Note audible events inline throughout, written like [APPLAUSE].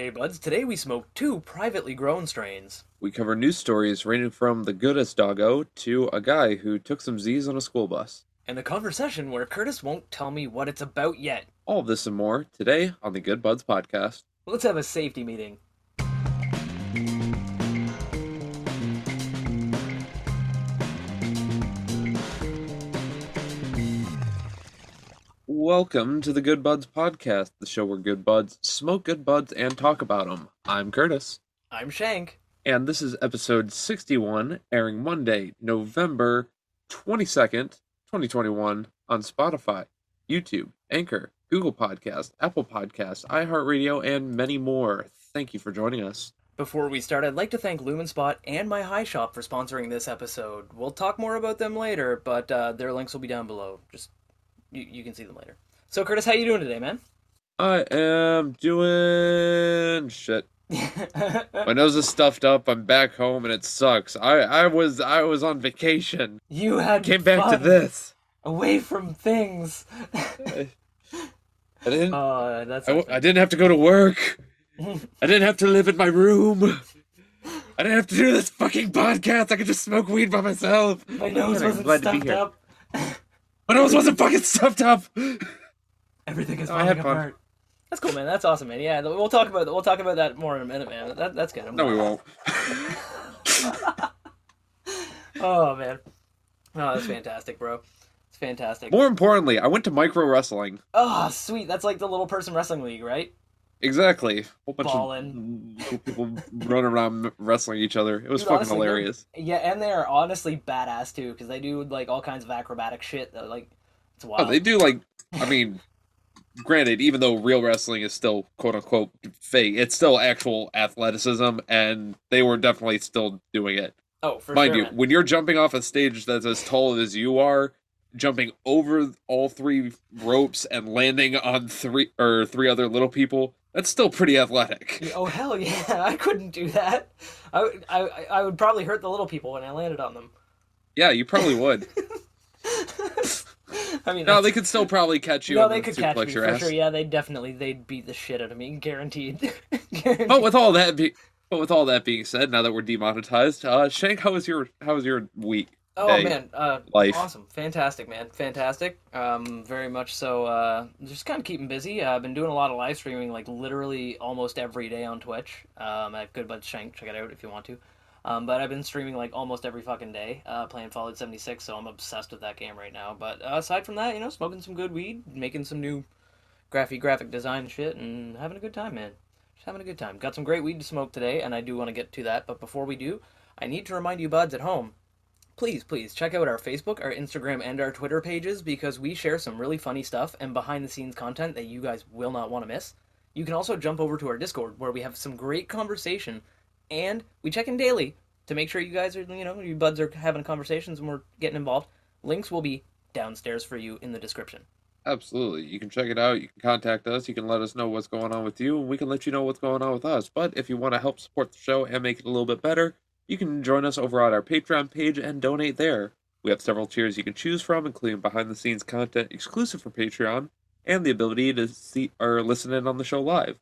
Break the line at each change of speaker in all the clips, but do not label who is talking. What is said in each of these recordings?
Hey buds, today we smoke two privately grown strains.
We cover news stories ranging from the goodest doggo to a guy who took some Z's on a school bus.
And a conversation where Curtis won't tell me what it's about yet.
All of this and more today on the Good Buds podcast.
Let's have a safety meeting.
Welcome to the Good Buds podcast, the show where good buds smoke good buds and talk about them. I'm Curtis,
I'm Shank.
and this is episode 61, airing Monday, November 22nd, 2021, on Spotify, YouTube, Anchor, Google Podcast, Apple Podcast, iHeartRadio, and many more. Thank you for joining us.
Before we start, I'd like to thank Lumenspot and my high shop for sponsoring this episode. We'll talk more about them later, but uh, their links will be down below. Just you, you can see them later. So Curtis, how you doing today, man?
I am doing shit. My nose is stuffed up. I'm back home and it sucks. I I was I was on vacation.
you had
Came back to this.
away from things.
I didn't
uh, that's
I, w- I didn't have to go to work. I didn't have to live in my room. I didn't have to do this fucking podcast. I could just smoke weed by myself.
my nose wasn't
glad
stuffed
here.
up.
My nose wasn't fucking stuffed up.
Everything is oh,
I
falling
had fun.
apart. That's cool, man. That's awesome, man. Yeah, we'll talk about we'll talk about that more in a minute, man. That, that's good. I'm
No, we won't. [LAUGHS]
Oh man. Oh, that's fantastic, bro. It's fantastic.
More importantly, I went to micro wrestling.
Oh, sweet. That's like the little person wrestling league, right?
Exactly. whole bunch
Ballin'.
of people running around wrestling each other. It was
Dude,
fucking
honestly,
hilarious.
Yeah, and they're honestly badass too, because they do like all kinds of acrobatic shit. That, like, it's wild.
Oh, they do like. I mean, granted, even though real wrestling is still quote unquote fake, it's still actual athleticism, and they were definitely still doing it.
oh, for
Mind
sure.
you,
man.
when you're jumping off a stage that's as tall as you are, jumping over all three ropes and landing on three or three other little people, that's still pretty athletic. [LAUGHS]
Oh hell yeah! [LAUGHS] I couldn't do that. I, I- I would probably hurt the little people when I landed on them.
Yeah, you probably would. [LAUGHS] [LAUGHS]
I mean,
no, they could still probably catch you
no, they could catch me
your
for
ass.
sure. Yeah, they definitely they'd beat the shit out of me, guaranteed. [LAUGHS] guaranteed.
But with all that, be- but with all that being said, now that we're demonetized, uh, Shank, how was your how was your week?
Oh
day,
man, uh,
life?
awesome, fantastic, man, fantastic. Um, very much so. Uh, just kind of keeping busy. Uh, I've been doing a lot of live streaming, like literally almost every day on Twitch. Um, at Good Bud Shank, check it out if you want to. Um, but I've been streaming like almost every fucking day, uh, playing Fallout 76, so I'm obsessed with that game right now. But uh, aside from that, you know, smoking some good weed, making some new graphic graphic design shit, and having a good time, man. Just having a good time. Got some great weed to smoke today, and I do want to get to that. But before we do, I need to remind you buds at home please, please check out our Facebook, our Instagram, and our Twitter pages because we share some really funny stuff and behind the scenes content that you guys will not want to miss. You can also jump over to our Discord where we have some great conversation and we check in daily to make sure you guys are, you know, you buds are having conversations and we're getting involved. Links will be downstairs for you in the description.
Absolutely, you can check it out. You can contact us. You can let us know what's going on with you, and we can let you know what's going on with us. But if you want to help support the show and make it a little bit better, you can join us over on our Patreon page and donate there. We have several tiers you can choose from, including behind the scenes content exclusive for Patreon and the ability to see or listen in on the show live.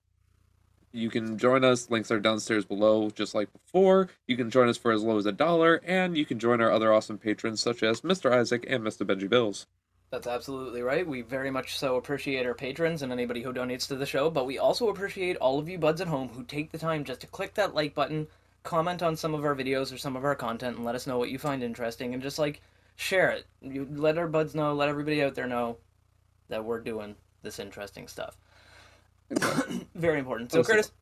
You can join us, links are downstairs below, just like before. You can join us for as low as a dollar, and you can join our other awesome patrons such as Mr. Isaac and Mr. Benji Bills.
That's absolutely right. We very much so appreciate our patrons and anybody who donates to the show, but we also appreciate all of you buds at home who take the time just to click that like button, comment on some of our videos or some of our content, and let us know what you find interesting, and just like share it. You let our buds know, let everybody out there know that we're doing this interesting stuff. [COUGHS] very important. So Curtis,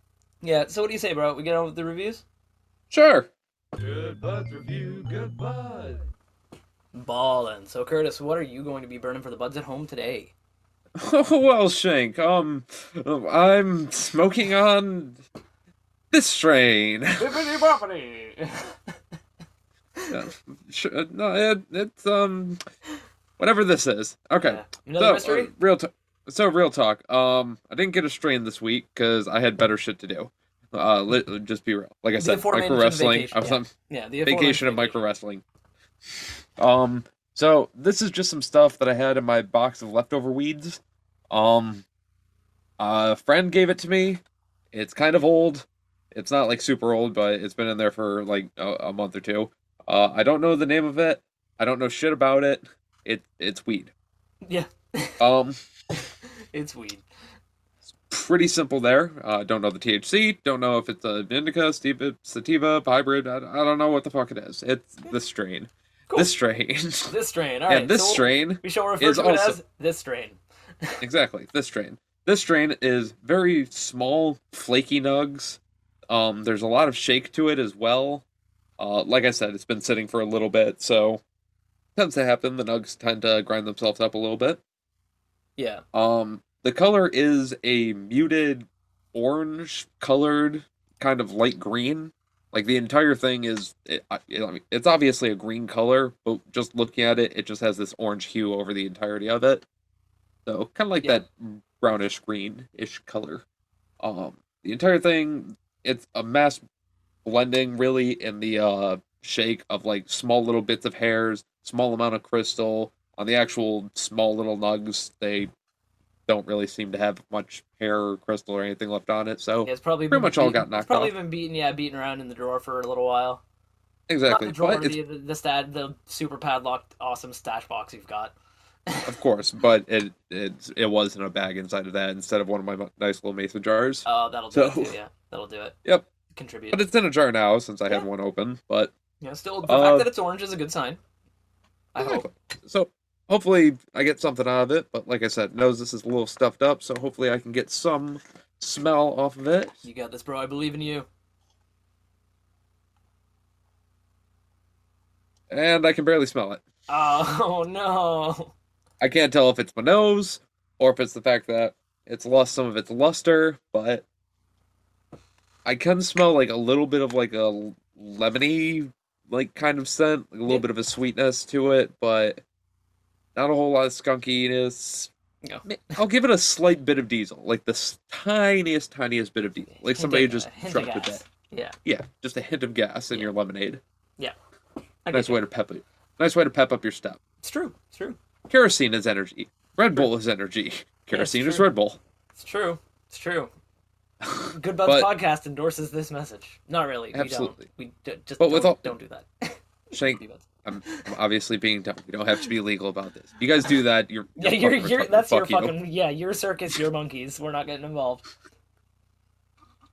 yeah. So what do you say, bro? We get on with the reviews.
Sure.
Good buds review, good bud.
Ballin'. So Curtis, what are you going to be burning for the buds at home today?
Oh [LAUGHS] well, Shank, um, I'm smoking on this strain.
Bippity boppity. [LAUGHS]
Uh, sh- uh, no, it, it's um, whatever this is. Okay.
Yeah. Another
so,
mystery?
uh, real talk. So real talk. Um, I didn't get a strain this week because I had better shit to do. Uh, li- just be real. Like I said, micro wrestling.
vacation,
I was
yeah.
on
Yeah, the
vacation of micro wrestling. Um, so this is just some stuff that I had in my box of leftover weeds. Um, a friend gave it to me. It's kind of old. It's not like super old, but it's been in there for like a, a month or two. Uh, I don't know the name of it. I don't know shit about it. It it's weed.
Yeah,
Um, [LAUGHS]
it's weed.
It's pretty simple there. Uh, don't know the THC. Don't know if it's a indica, sativa, sativa hybrid. I, I don't know what the fuck it is. It's this strain.
Cool.
This strain. [LAUGHS]
This strain. All right.
and this
so
strain
We shall refer to it
also-
as this strain. [LAUGHS]
exactly this strain this strain is very small flaky nugs um there's a lot of shake to it as well uh like i said it's been sitting for a little bit so tends to happen the nugs tend to grind themselves up a little bit
Yeah.
um the color is a muted orange colored kind of light green like the entire thing is it, I I mean, it's obviously a green color but just looking at it it just has this orange hue over the entirety of it so kind of like
Yeah.
that brownish greenish color um the entire thing it's a mass blending really in the uh shake of like small little bits of hairs small amount of crystal on the actual small little nugs they don't really seem to have much hair or crystal or anything left on it so
Yeah, it's probably
Pretty much all
beaten-
got
it's
knocked
probably
off.
been beaten, yeah, beaten around in the drawer for a little while.
exactly
Not the drawer,
but
the, the, the stat, the super padlocked, awesome stash box you've got.
of [LAUGHS] course but it it it was in a bag inside of that instead of one of my nice little mason jars
Oh, that'll do
So-
it too. Yeah, that'll do it.
Yep.
Contribute.
but it's in a jar now since i had one open but
yeah, still the
Uh,
fact that it's orange is a good sign. I hope.
So hopefully I get something out of it. But like I said, knows this is a little stuffed up, so hopefully I can get some smell off of it.
You got this, bro. I believe in you.
And I can barely smell it.
Oh, [LAUGHS] oh no.
I can't tell if it's my nose or if it's the fact that it's lost some of its luster, but I can smell like a little bit of like a lemony like kind of scent, like a little
Yeah.
bit of a sweetness to it, but not a whole lot of skunkiness.
No. [LAUGHS]
I'll give it a slight bit of diesel, like the tiniest, tiniest bit of diesel, like somebody
of-
just
a hint of
dropped a bit.
Yeah.
Yeah, just a hint of gas in
Yeah.
your lemonade.
I
Nice
get
way
you.
to pep it. Nice way to pep up your step.
It's true. It's true.
Kerosene is energy. Red Bull is energy. Kerosene is. Red Bull.
It's true. It's true. [LAUGHS] Good Buds
But-
podcast endorses this message. Not really.
Absolutely.
We don't. We d- just
But
don't,
with all-
don't do that. [LAUGHS]
Shank,
Good Buds.
I'm, I'm obviously being dumb. We don't have to be legal about this. You guys do that, you're,
Yeah,
you're
you're,
fucking
you're
retarded.
that's your
Fuck you.
fucking yeah, your circus, your monkeys. We're not getting involved.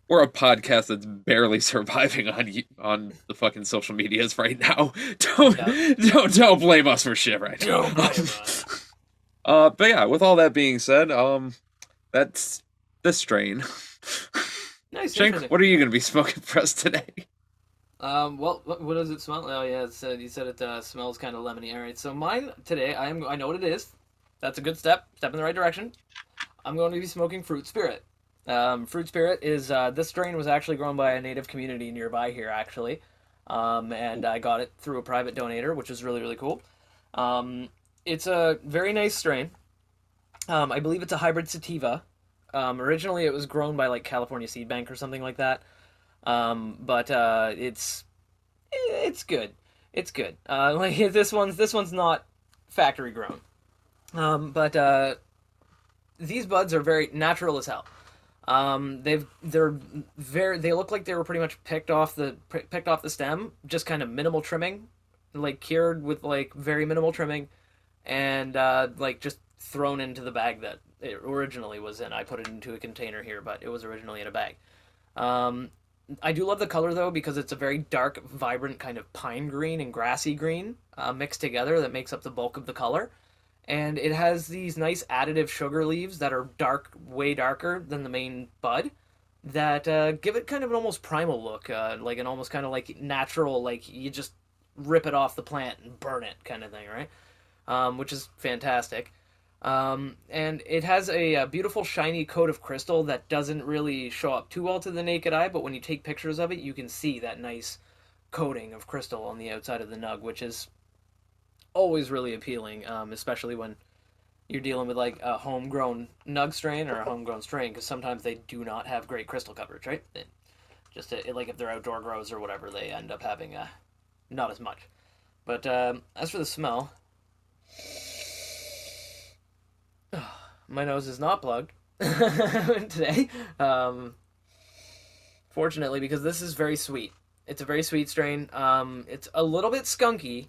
We're a podcast that's barely surviving on you- on the fucking social medias right now. [LAUGHS] Don't don't don't blame us for shit right now.
Don't blame us. [LAUGHS]
Uh, but yeah, with all that being said, um, that's this strain.
Nice.
Shank, what are you gonna be smoking for us today?
Um, well, what, what does it smell? Oh yeah, it said you said it uh, smells kind of lemony. All right, so mine today, I am I know what it is. That's a good step, step in the right direction. I'm going to be smoking fruit spirit. Um, fruit spirit is uh, this strain was actually grown by a native community nearby here, actually, um, and I got it through a private donator, which is really really cool. Um, it's a very nice strain. Um, I believe it's a hybrid sativa. Um, originally, it was grown by like California Seed Bank or something like that. Um, but uh, it's it's good. It's good. Uh, [LAUGHS] like this one's this one's not factory grown. Um, but uh, these buds are very natural as hell. Um, they've they're very they look like they were pretty much picked off the picked off the stem, just kind of minimal trimming, like cured with like very minimal trimming, and uh, like just thrown into the bag that it originally was in. I put it into a container here, but it was originally in a bag. Um, I do love the color though because it's a very dark, vibrant kind of pine green and grassy green uh, mixed together that makes up the bulk of the color. And it has these nice additive sugar leaves that are dark, way darker than the main bud, that uh, give it kind of an almost primal look, uh, like an almost kind of like natural, like you just rip it off the plant and burn it kind of thing, right? Um, which is fantastic. Um, and it has a, uh beautiful shiny coat of crystal that doesn't really show up too well to the naked eye, but when you take pictures of it, you can see that nice coating of crystal on the outside of the nug, which is always really appealing, um, especially when you're dealing with like a homegrown nug strain or a homegrown strain, because sometimes they do not have great crystal coverage, right? It- just to, like if they're outdoor grows or whatever, they end up having uh, not as much. But um, as for the smell, [SIGHS] my nose is not plugged [LAUGHS] today. Um, fortunately, because this is very sweet. It's a very sweet strain. Um, it's a little bit skunky,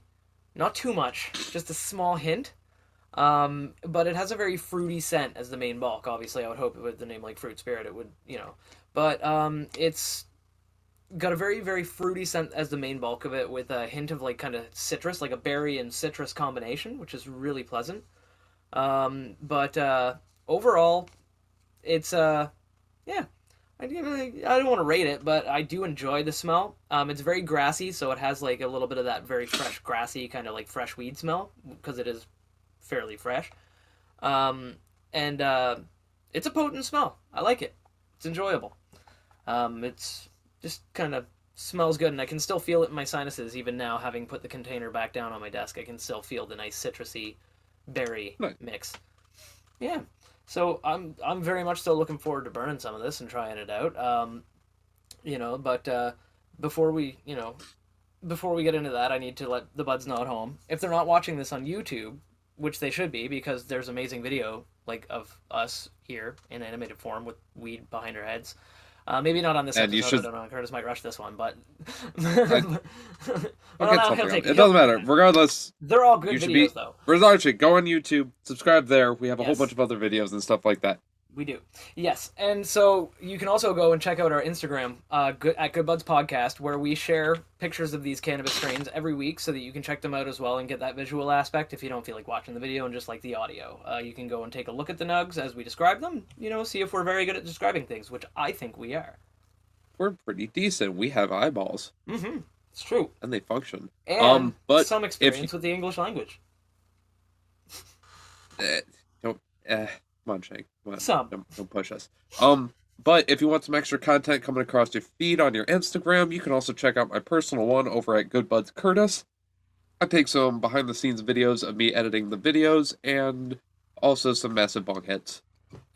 not too much, just a small hint. Um, but it has a very fruity scent as the main bulk. Obviously, I would hope with the name like Fruit Spirit, it would, you know. But um, it's got a very, very fruity scent as the main bulk of it, with a hint of like kind of citrus, like a berry and citrus combination, which is really pleasant. Um, but uh, overall, it's uh, yeah. I, don't want to rate it, but I do enjoy the smell. Um, it's very grassy, so it has like a little bit of that very fresh, grassy kind of like fresh weed smell because it is fairly fresh. Um, and uh, it's a potent smell. I like it. It's enjoyable. Um, it's just kind of smells good, and I can still feel it in my sinuses even now, having put the container back down on my desk. I can still feel the nice citrusy berry mix. Yeah. So I'm I'm very much still looking forward to burning some of this and trying it out. Um, you know, but uh, before we you know before we get into that, I need to let the buds know at home if they're not watching this on YouTube, which they should be because there's amazing video like of us here in animated form with weed behind our heads. Uh, maybe not on this
And you
episode.
should-
I don't know. Curtis might rush this one, but [LAUGHS]
Well, [LAUGHS] get
no,
something
he'll
on
take
it. Doesn't matter. Regardless,
They're all good
You should
videos,
be-
though.
Regardless, go on YouTube, subscribe there. We have a whole bunch of other videos and stuff like that.
We do. Yes. And so you can also go and check out our Instagram uh, good, at Good Buds Podcast, where we share pictures of these cannabis strains every week so that you can check them out as well and get that visual aspect if you don't feel like watching the video and just like the audio. Uh, you can go and take a look at the nugs as we describe them, you know, see if we're very good at describing things, which I think we are.
We're pretty decent. We have eyeballs
Mm-hmm. It's true.
and they function.
And
Um, but
some experience
you-
with the English language.
Eh, don't. Eh, come on, Shank. Come on.
Some.
Don't, don't push us. Um, but if you want some extra content coming across your feed on your Instagram, you can also check out my personal one over at Good Buds Curtis. I take some behind the scenes videos of me editing the videos and also some massive bong hits.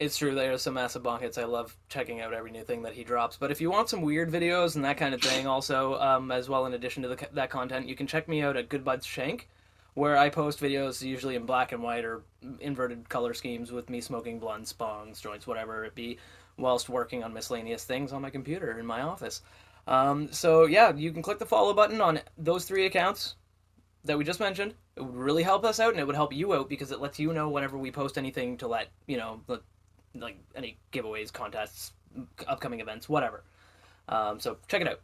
It's true. there are some massive bonk hits. I love checking out every new thing that he drops. But if you want some weird videos and that kind of thing, also um, as well, in addition to the, that content, you can check me out at Goodbuds Shank, where I post videos usually in black and white or inverted color schemes with me smoking blunts, bongs, joints, whatever it be, whilst working on miscellaneous things on my computer in my office. Um, so yeah, you can click the follow button on those three accounts that we just mentioned. It would really help us out, and it would help you out because it lets you know whenever we post anything to let you know, like any giveaways, contests, upcoming events, whatever. Um, so check it out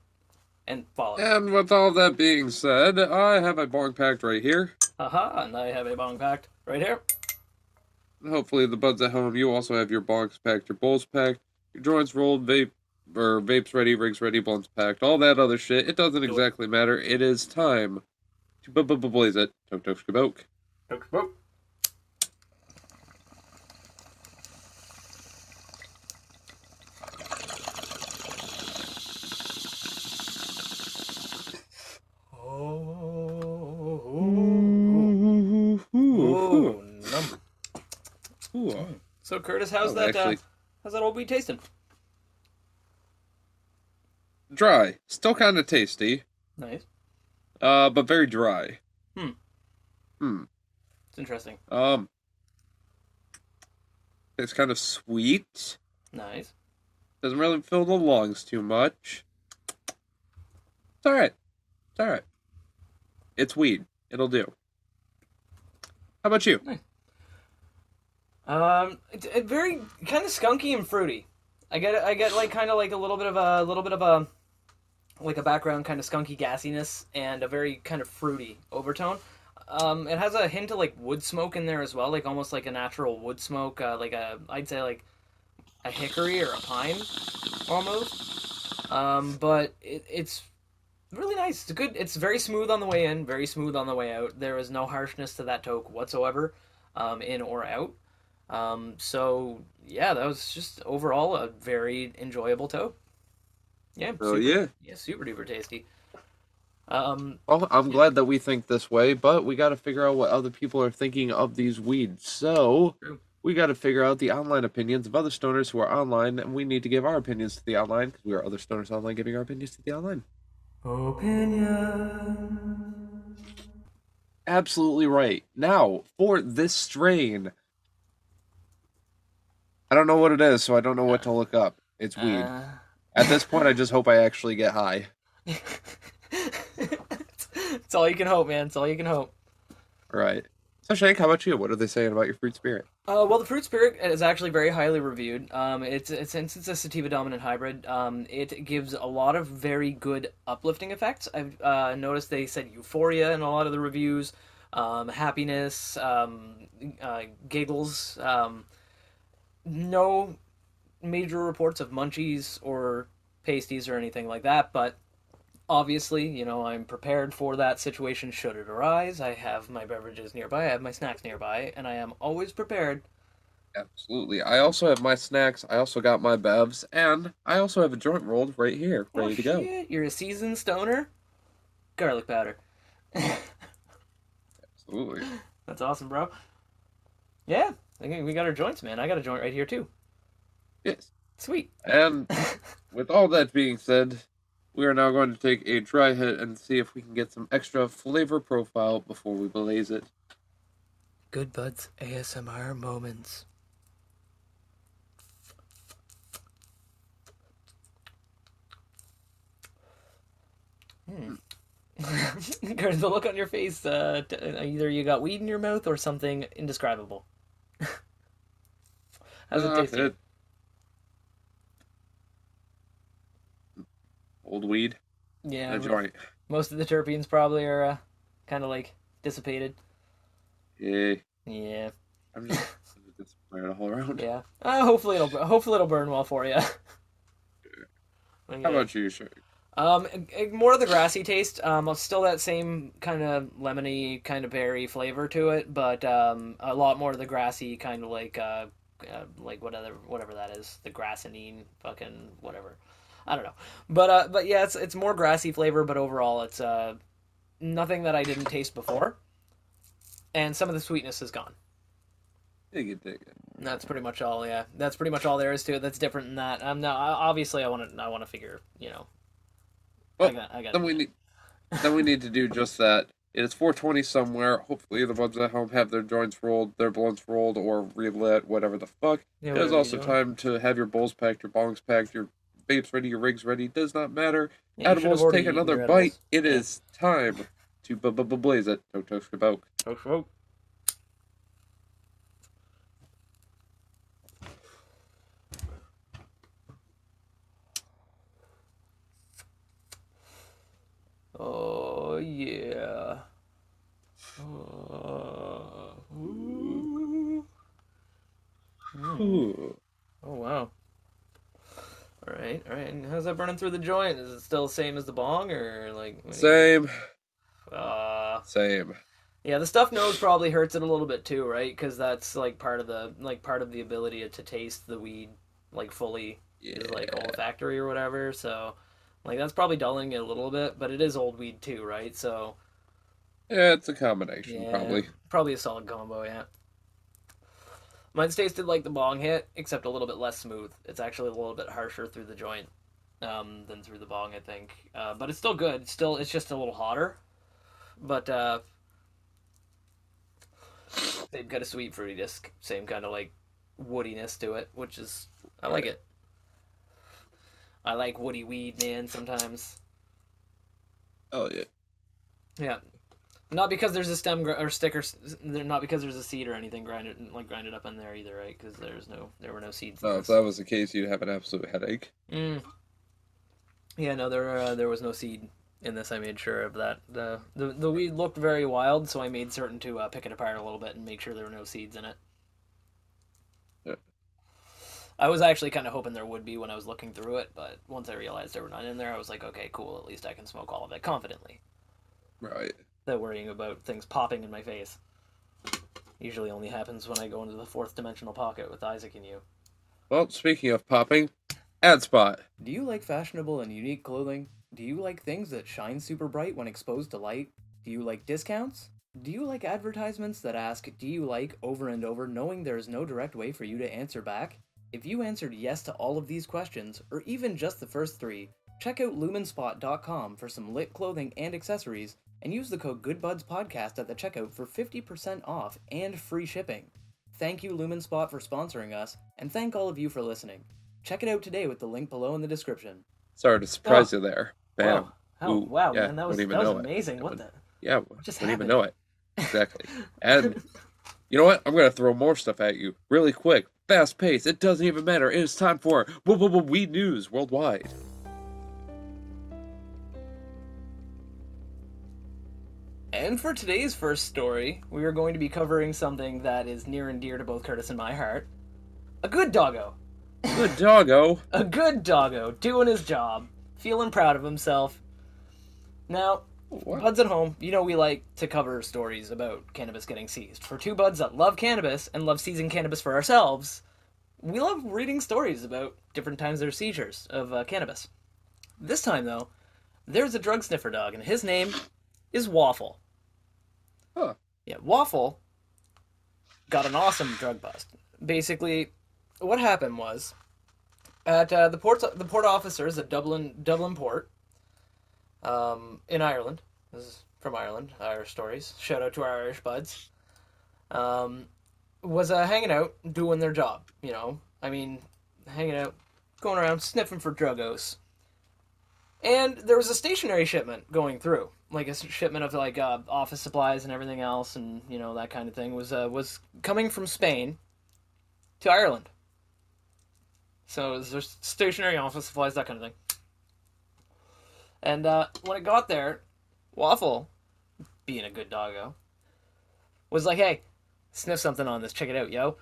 and follow.
And with all that being said, I have my bong packed right here.
Haha, and I have a bong packed right here.
Hopefully, the buds at home, you also have your bongs packed, your bowls packed, your joints rolled, vape or vapes ready, rigs ready, blunts packed, all that other shit. It doesn't exactly matter. It is time to bu- blaze it. Tok tok skaboke.
Oh, So Curtis, how's
Oh,
that?
actually-
uh, how's that old weed tasting?
Dry, still kind of tasty,
Nice.
uh, but very dry.
Hmm.
Hmm.
It's interesting.
Um, it's kind of sweet.
Nice.
Doesn't really fill the lungs too much. It's all right. It's all right. It's weed. It'll do. How about you?
Um, it's it very kind of skunky and fruity. I get I get like kind of like a little bit of a little bit of a like a background kind of skunky gassiness and a very kind of fruity overtone. Um, it has a hint of like wood smoke in there as well, like almost like a natural wood smoke, uh, like a I'd say like a hickory or a pine almost. Um, but it, it's really nice. It's good. It's very smooth on the way in, very smooth on the way out. There is no harshness to that toke whatsoever, um, in or out. Um, so yeah, that was just overall a very enjoyable toke. Yeah.
Oh
super,
yeah.
Yeah, super duper tasty. Um,
Well, I'm glad that we think this way, but we got to figure out what other people are thinking of these weeds. So
True.
we got to figure out the online opinions of other stoners who are online, and we need to give our opinions to the online because we are other stoners online giving our opinions to the online.
opinion.
Absolutely right. Now, for this strain, I don't know what it is, so I don't know what to look up. It's weed.
Uh,
At this point, I just hope I actually get high. [LAUGHS]
it's all you can hope, man. It's all you can hope.
Right. So Shank, how about you? What are they saying about your fruit spirit?
Uh, well, the fruit spirit is actually very highly reviewed. Um, it's, it's since it's a sativa dominant hybrid, um, it gives a lot of very good uplifting effects. I've uh, noticed they said euphoria in a lot of the reviews, um, happiness, um, uh, giggles. No major reports of munchies or pasties or anything like that, but obviously, you know, I'm prepared for that situation should it arise. I have my beverages nearby, I have my snacks nearby, and I am always prepared.
Absolutely. I also have my snacks. I also got my bevs, and I also have a joint rolled right here, ready
oh,
to go.
Shit. You're a seasoned stoner? Garlic powder. [LAUGHS]
Absolutely.
That's awesome, bro. Yeah, I think we got our joints, man. I got a joint right here too.
Yes.
Sweet.
And [LAUGHS] with all that being said, we are now going to take a dry hit and see if we can get some extra flavor profile before we blaze it.
Good Buds ASMR moments. Hmm. [LAUGHS] The look on your face, uh, either you got weed in your mouth or something indescribable. [LAUGHS] How's it tasting?
it- Old weed,
Yeah,
a joint.
most of the terpenes probably are uh, kind of like dissipated.
Yeah,
Yeah,
I'm just [LAUGHS] disappointed all around.
yeah. Uh, hopefully it'll hopefully it'll burn well for [LAUGHS] you.
How about you, Shank?
Um, more of the grassy taste. Um, still that same kind of lemony, kind of berry flavor to it, but um, a lot more of the grassy kind of like uh, uh like whatever whatever that is, the grassinine, fucking whatever. I don't know, but uh, but yeah, it's it's more grassy flavor, but overall it's uh nothing that I didn't taste before, and some of the sweetness is gone.
Dig it, dig it.
That's pretty much all. Yeah, that's pretty much all there is to it. That's different than that. Um, now obviously I want to I want to figure you know. I
Well,
got, I got
Then we need, then we need to do just that. It is 420 somewhere. Hopefully, the ones at home have their joints rolled, their blunts rolled, or relit, whatever the fuck.
Yeah,
It is also time to have your bowls packed, your bongs packed, your vapes ready, your rigs ready. Does not matter.
Yeah,
edibles, take another bite.
edibles.
It
Yeah.
is time to blaze it. Tok tok skaboke.
Oh, smoke. Oh yeah. Oh, ooh.
Ooh.
oh wow. All right, all right. And how's that burning through the joint? Is it still the same as the bong, or like? what do you-
Same,
Uh,
same.
Yeah, the stuff nose probably hurts it a little bit too, right? Because that's like part of the like part of the ability to taste the weed like fully
Yeah.
is like olfactory or whatever. So like that's probably dulling it a little bit, but it is old weed too, right? So
Yeah, it's a combination,
yeah,
probably.
probably a solid combo. Yeah. Mine's tasted like the bong hit, except a little bit less smooth. It's actually a little bit harsher through the joint um, than through the bong, I think. Uh, but it's still good. It's still, it's just a little hotter. But uh, they've got a sweet fruity disc, same kind of like woodiness to it, which is I like it. I like woody weed, man. Sometimes,
Oh yeah.
yeah. Not because there's a stem gr- or stick or s- not because there's a seed or anything grinded like grinded up in there either, right? Because there's no there were no seeds. in
No, if that was the case, you'd have an absolute headache.
Mm. Yeah, no, there uh, there was no seed in this. I made sure of that. the the The weed looked very wild, so I made certain to uh, pick it apart a little bit and make sure there were no seeds in it.
Yeah.
I was actually kind of hoping there would be when I was looking through it, but once I realized there were none in there, I was like, okay, cool. At least I can smoke all of it confidently.
Right.
That worrying about things popping in my face usually only happens when I go into the fourth dimensional pocket with Isaac and you.
Well, speaking of popping, ad spot.
Do you like fashionable and unique clothing? Do you like things that shine super bright when exposed to light? Do you like discounts? Do you like advertisements that ask, Do you like over and over, knowing there is no direct way for you to answer back? If you answered yes to all of these questions, or even just the first three, check out lumenspot.com for some lit clothing and accessories, and use the code GoodBudsPodcast at the checkout for 50% off and free shipping. Thank you, Lumenspot, for sponsoring us, and thank all of you for listening. check it out today with the link below in the description.
Sorry to surprise you there. Bam.
Wow, oh,
Ooh,
wow
yeah,
man, that was,
wouldn't
that was
know it.
amazing. What the?
Yeah,
just
wouldn't even know it. Exactly. [LAUGHS] And you know what? I'm gonna throw more stuff at you really quick, fast pace. It doesn't even matter. It is time for w- w- w- Weed News Worldwide.
And for today's first story, we are going to be covering something that is near and dear to both Curtis and my heart. A good doggo.
Good doggo. [LAUGHS]
A good doggo doing his job, feeling proud of himself. Now,
What?
buds at home, you know we like to cover stories about cannabis getting seized. For two buds that love cannabis and love seizing cannabis for ourselves, we love reading stories about different times there are seizures of uh, cannabis. This time, though, there's a drug sniffer dog, and his name is Waffle.
Huh.
Yeah, Waffle got an awesome drug bust. Basically, what happened was at uh, the port the port officers at Dublin Dublin Port um, in Ireland. This is from Ireland, Irish stories. Shout out to our Irish buds. Um, was uh, hanging out, doing their job. You know, I mean, hanging out, going around sniffing for druggos. And there was a stationery shipment going through, like a shipment of like uh, office supplies and everything else, and you know that kind of thing was uh, was coming from Spain to Ireland. So there's stationery office supplies, that kind of thing. And uh, when it got there, Waffle, being a good doggo, was like, "Hey, sniff something on this. Check it out, yo."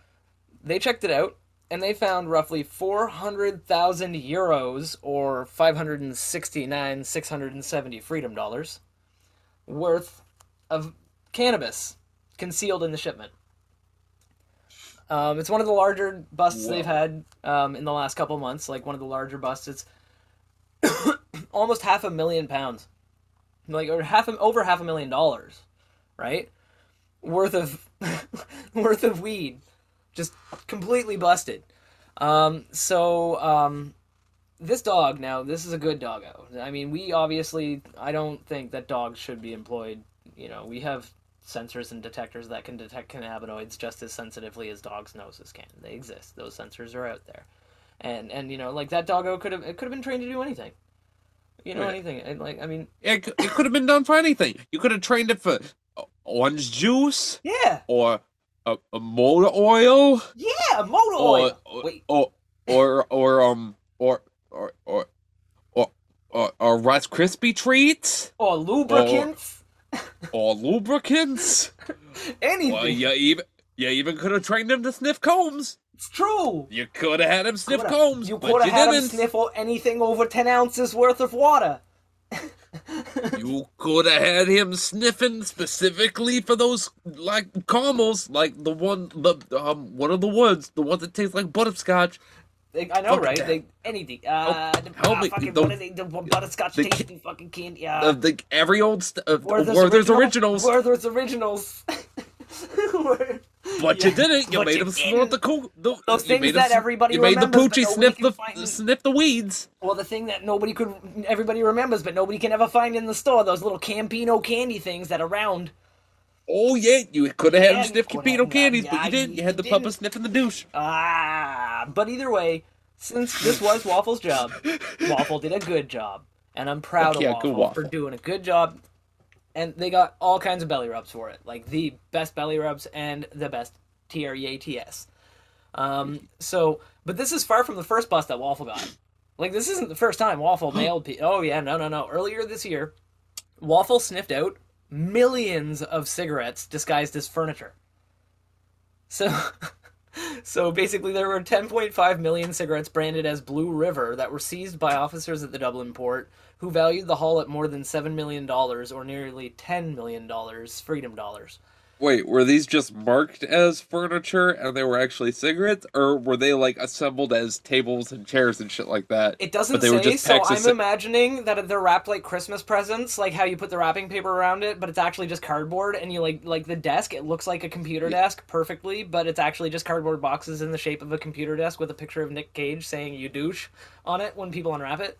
They checked it out, and they found roughly four hundred thousand euros, or five hundred and sixty-nine six hundred and seventy freedom dollars, worth of cannabis concealed in the shipment. Um, it's one of the larger busts they've had um, in the last couple months. Like one of the larger busts. It's almost half a million pounds, like or half over half a million dollars, right? Worth of [LAUGHS] worth of weed, just completely busted. Um, so um, this dog now, this is a good doggo. I mean, we obviously, I don't think that dogs should be employed. You know, we have sensors and detectors that can detect cannabinoids just as sensitively as dogs' noses can. They exist. Those sensors are out there, and and you know, like that doggo could have it could have been trained to do anything. You know,
Yeah.
anything. And, like I mean,
It, it could have been done for anything. You could have trained it for orange juice
yeah,
or a, a motor oil
yeah, a motor
or
oil.
or,
Wait,
or or or um or or or or, or, or Rice Krispie treats
or lubricants,
or lubricants. [LAUGHS]
anything.
Well, you even you even could have trained him to sniff combs.
It's true.
You could have had him sniff
Coulda-
combs,
You could have had him
didn't.
sniff anything over ten ounces worth of water. [LAUGHS]
You could have had him sniffing specifically for those like caramels, like the one, the um, one of the ones, the ones that taste like butterscotch.
They, I know,
Fucking
right? They anything. Uh, the,
help
uh,
me,
fucking,
the-
what they, the butterscotch
the
tasting fucking candy. Uh,
Uh, the every old st- uh,
Werther's
Werther's
original-
originals,
Werther's originals. [LAUGHS]
But
Yeah,
you didn't. You
but
made
you
him snort the cool. The,
Those things that
him,
everybody
You made the poochie sniff the sniff the weeds.
well, the thing that nobody could, everybody remembers, but nobody can ever find in the store. Those little Campino candy things that are round.
Oh yeah, you could have had him sniff
Campino
candies,
yeah,
but you didn't. You had the
you
sniffing the douche.
Ah, but either way, since this was Waffle's job, [LAUGHS] Waffle did a good job, and I'm proud of Waffle, for doing a good job. And they got all kinds of belly rubs for it, like the best belly rubs and the best T R E A T S. Um, so, but this is far from the first bust that Waffle got. Like this isn't the first time Waffle [GASPS] mailed. Pe- oh yeah, no, no, no. Earlier this year, Waffle sniffed out millions of cigarettes disguised as furniture. So, [LAUGHS] so basically, there were 10.5 million cigarettes branded as Blue River that were seized by officers at the Dublin port, who valued the haul at more than seven million dollars, or nearly ten million dollars, freedom dollars.
Wait, were these just marked as furniture and they were actually cigarettes, or were they like assembled as tables and chairs and shit like that?
It doesn't
they were
say,
just
so I'm
ci-
imagining that they're wrapped like Christmas presents, like how you put the wrapping paper around it, but it's actually just cardboard, and you like like the desk. It looks like a computer desk perfectly, but it's actually just cardboard boxes in the shape of a computer desk with a picture of Nick Cage saying "you douche" on it when people unwrap it,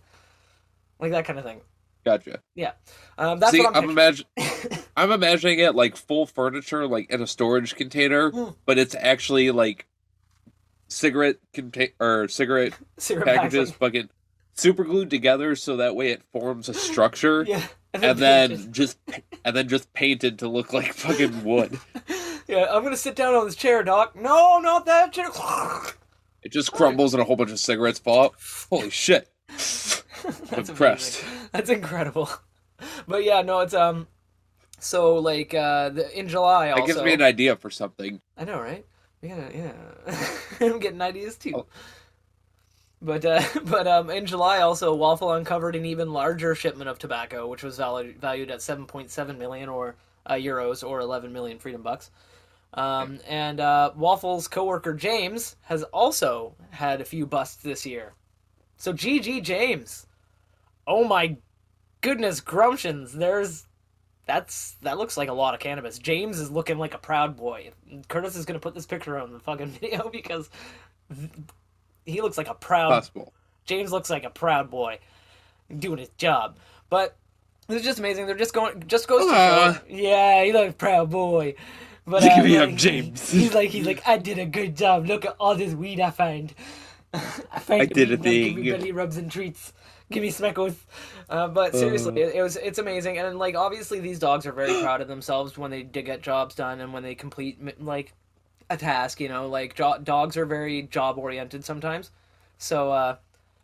like that kind of thing.
Gotcha.
Yeah, um, that's
See,
what I'm.
I'm imagine, [LAUGHS] I'm imagining it like full furniture, like in a storage container,
Mm.
but it's actually like cigarette contain or cigarette [LAUGHS]
Cigarette
packages fucking super glued together so that way it forms a structure [LAUGHS]
yeah,
and then
pages.
just and then just painted to look like fucking wood.
yeah, I'm gonna sit down on this chair, Doc. No, not that chair.
It just crumbles and a whole bunch of cigarettes fall out. Holy shit. [LAUGHS]
That's
impressed.
amazing. That's incredible. [LAUGHS] But yeah, no, it's um. So like uh, the, in July also.
That gives me an idea for something.
I know, right? Gotta, yeah. [LAUGHS] I'm getting ideas too.
Oh.
But uh, but um, in July also, Waffle uncovered an even larger shipment of tobacco, which was valued valued at 7.7 million or uh, euros or 11 million freedom bucks. Um, and uh, Waffle's coworker James has also had a few busts this year. So GG James, oh my goodness, Grumptions, there's that's that looks like a lot of cannabis. James is looking like a proud boy. Curtis is gonna put this picture on the fucking [LAUGHS] video because he looks like a proud.
Possible.
James looks like a proud boy doing his job. But it's just amazing. They're just going. Just goes to
Aw.
show. Yeah, he looks proud boy. But uh,
me,
like,
James.
He's like he's like I did a good job. Look at all this weed I found. [LAUGHS] I found
I did a
weed, now Give
thing.
belly rubs and treats. Give me smeckles. Uh, but seriously,
Uh.
it, it was it's amazing, and like obviously these dogs are very proud of themselves when they get jobs done and when they complete like a task. You know, like jo- dogs are very job oriented sometimes. So uh,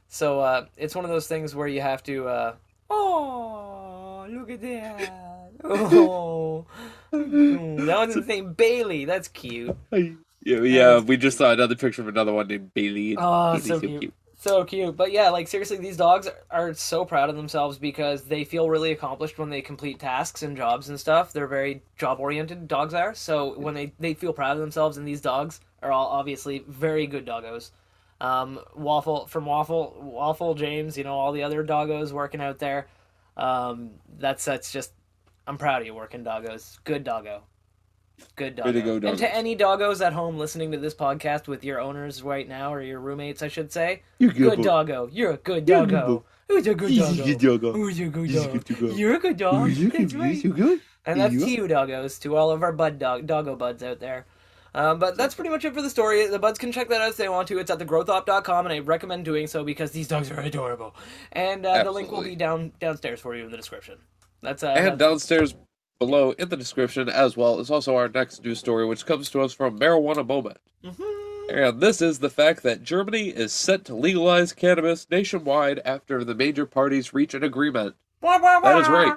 so uh, it's one of those things where you have to. Uh, oh, look at that! [LAUGHS] Oh, Mm, that one's named Bailey. That's cute. [LAUGHS]
Yeah, yeah, we just saw another picture of another one named Bailey.
Oh,
Bailey's
so cute. So cute. But yeah, like seriously, these dogs are so proud of themselves because they feel really accomplished when they complete tasks and jobs and stuff. They're very job oriented, dogs are. So when they, they feel proud of themselves, and these dogs are all obviously very good doggos. Um, Waffle from Waffle, Waffle James, you know, all the other doggos working out there. Um, that's that's just I'm proud of you working doggos. Good doggo. Good doggo.
Way to go,
And to any doggos at home listening to this podcast with your owners right now or your roommates, I should say,
You're
good doggo. You're a good
You're a good
doggo. Who's a good doggo?
good doggo.
Who's a good dog?
good doggo.
You're a good dog. That's right.
good?
And that's to you, doggos, to all of our bud dog doggo buds out there. Um, but that's pretty much it for the story. The buds can check that out if they want to. It's at thegrowthop.com, and I recommend doing so because these dogs are adorable. And uh, the link will be down downstairs for you in the description. That's uh,
And
that's-
downstairs below in the description as well is also our next news story, which comes to us from Marijuana Moment.
Mhm.
And this is the fact that Germany is set to legalize cannabis nationwide after the major parties reach an agreement. That is right.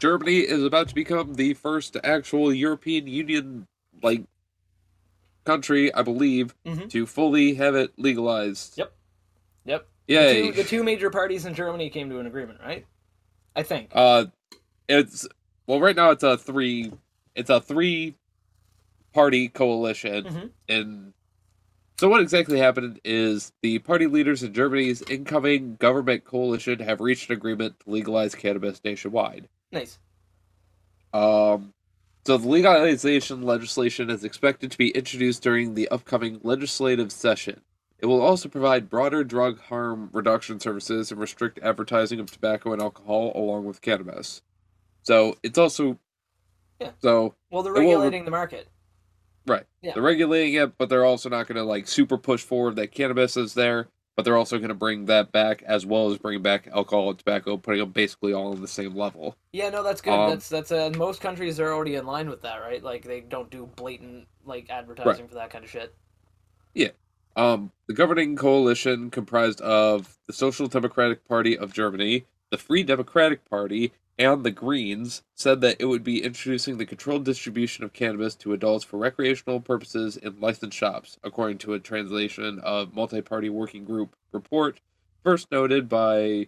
Germany is about to become the first actual European Union like country, I believe,
Mhm.
to fully have it legalized.
Yep. Yep. The two, the two major parties in Germany came to an agreement, right? I think.
Uh, it's well, right now it's a three, it's a three party coalition,
Mhm.
and so what exactly happened is the party leaders in Germany's incoming government coalition have reached an agreement to legalize cannabis nationwide.
Nice.
Um, so the legalization legislation is expected to be introduced during the upcoming legislative session. It will also provide broader drug harm reduction services and restrict advertising of tobacco and alcohol along with cannabis. So it's also
Yeah.
so
Well, they're
It will re-
regulating the market.
right.
Yeah.
They're regulating it, but they're also not going to like super push forward that cannabis is there. But they're also going to bring that back as well as bring back alcohol and tobacco, putting them basically all on the same level.
Yeah, no, that's good.
Um,
that's that's uh, most countries are already in line with that, right? Like they don't do blatant like advertising for that kind of shit. Yeah.
Um, the governing coalition comprised of the Social Democratic Party of Germany, the Free Democratic Party, and the Greens said that it would be introducing the controlled distribution of cannabis to adults for recreational purposes in licensed shops, according to a translation of multi-party working group report, first noted by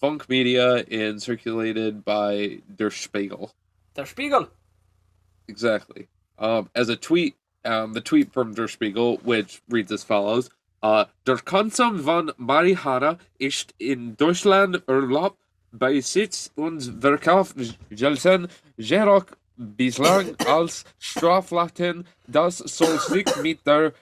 Funke Media and circulated by Der Spiegel.
Der Spiegel.
Exactly. Um, as a tweet, um, the tweet from Der Spiegel, which reads as follows: uh, Der Konsum von Marihuana ist in Deutschland erlaubt, bei Sitz und Verkauf gelten jedoch bislang [COUGHS] als Straflaten. Das soll sich mit der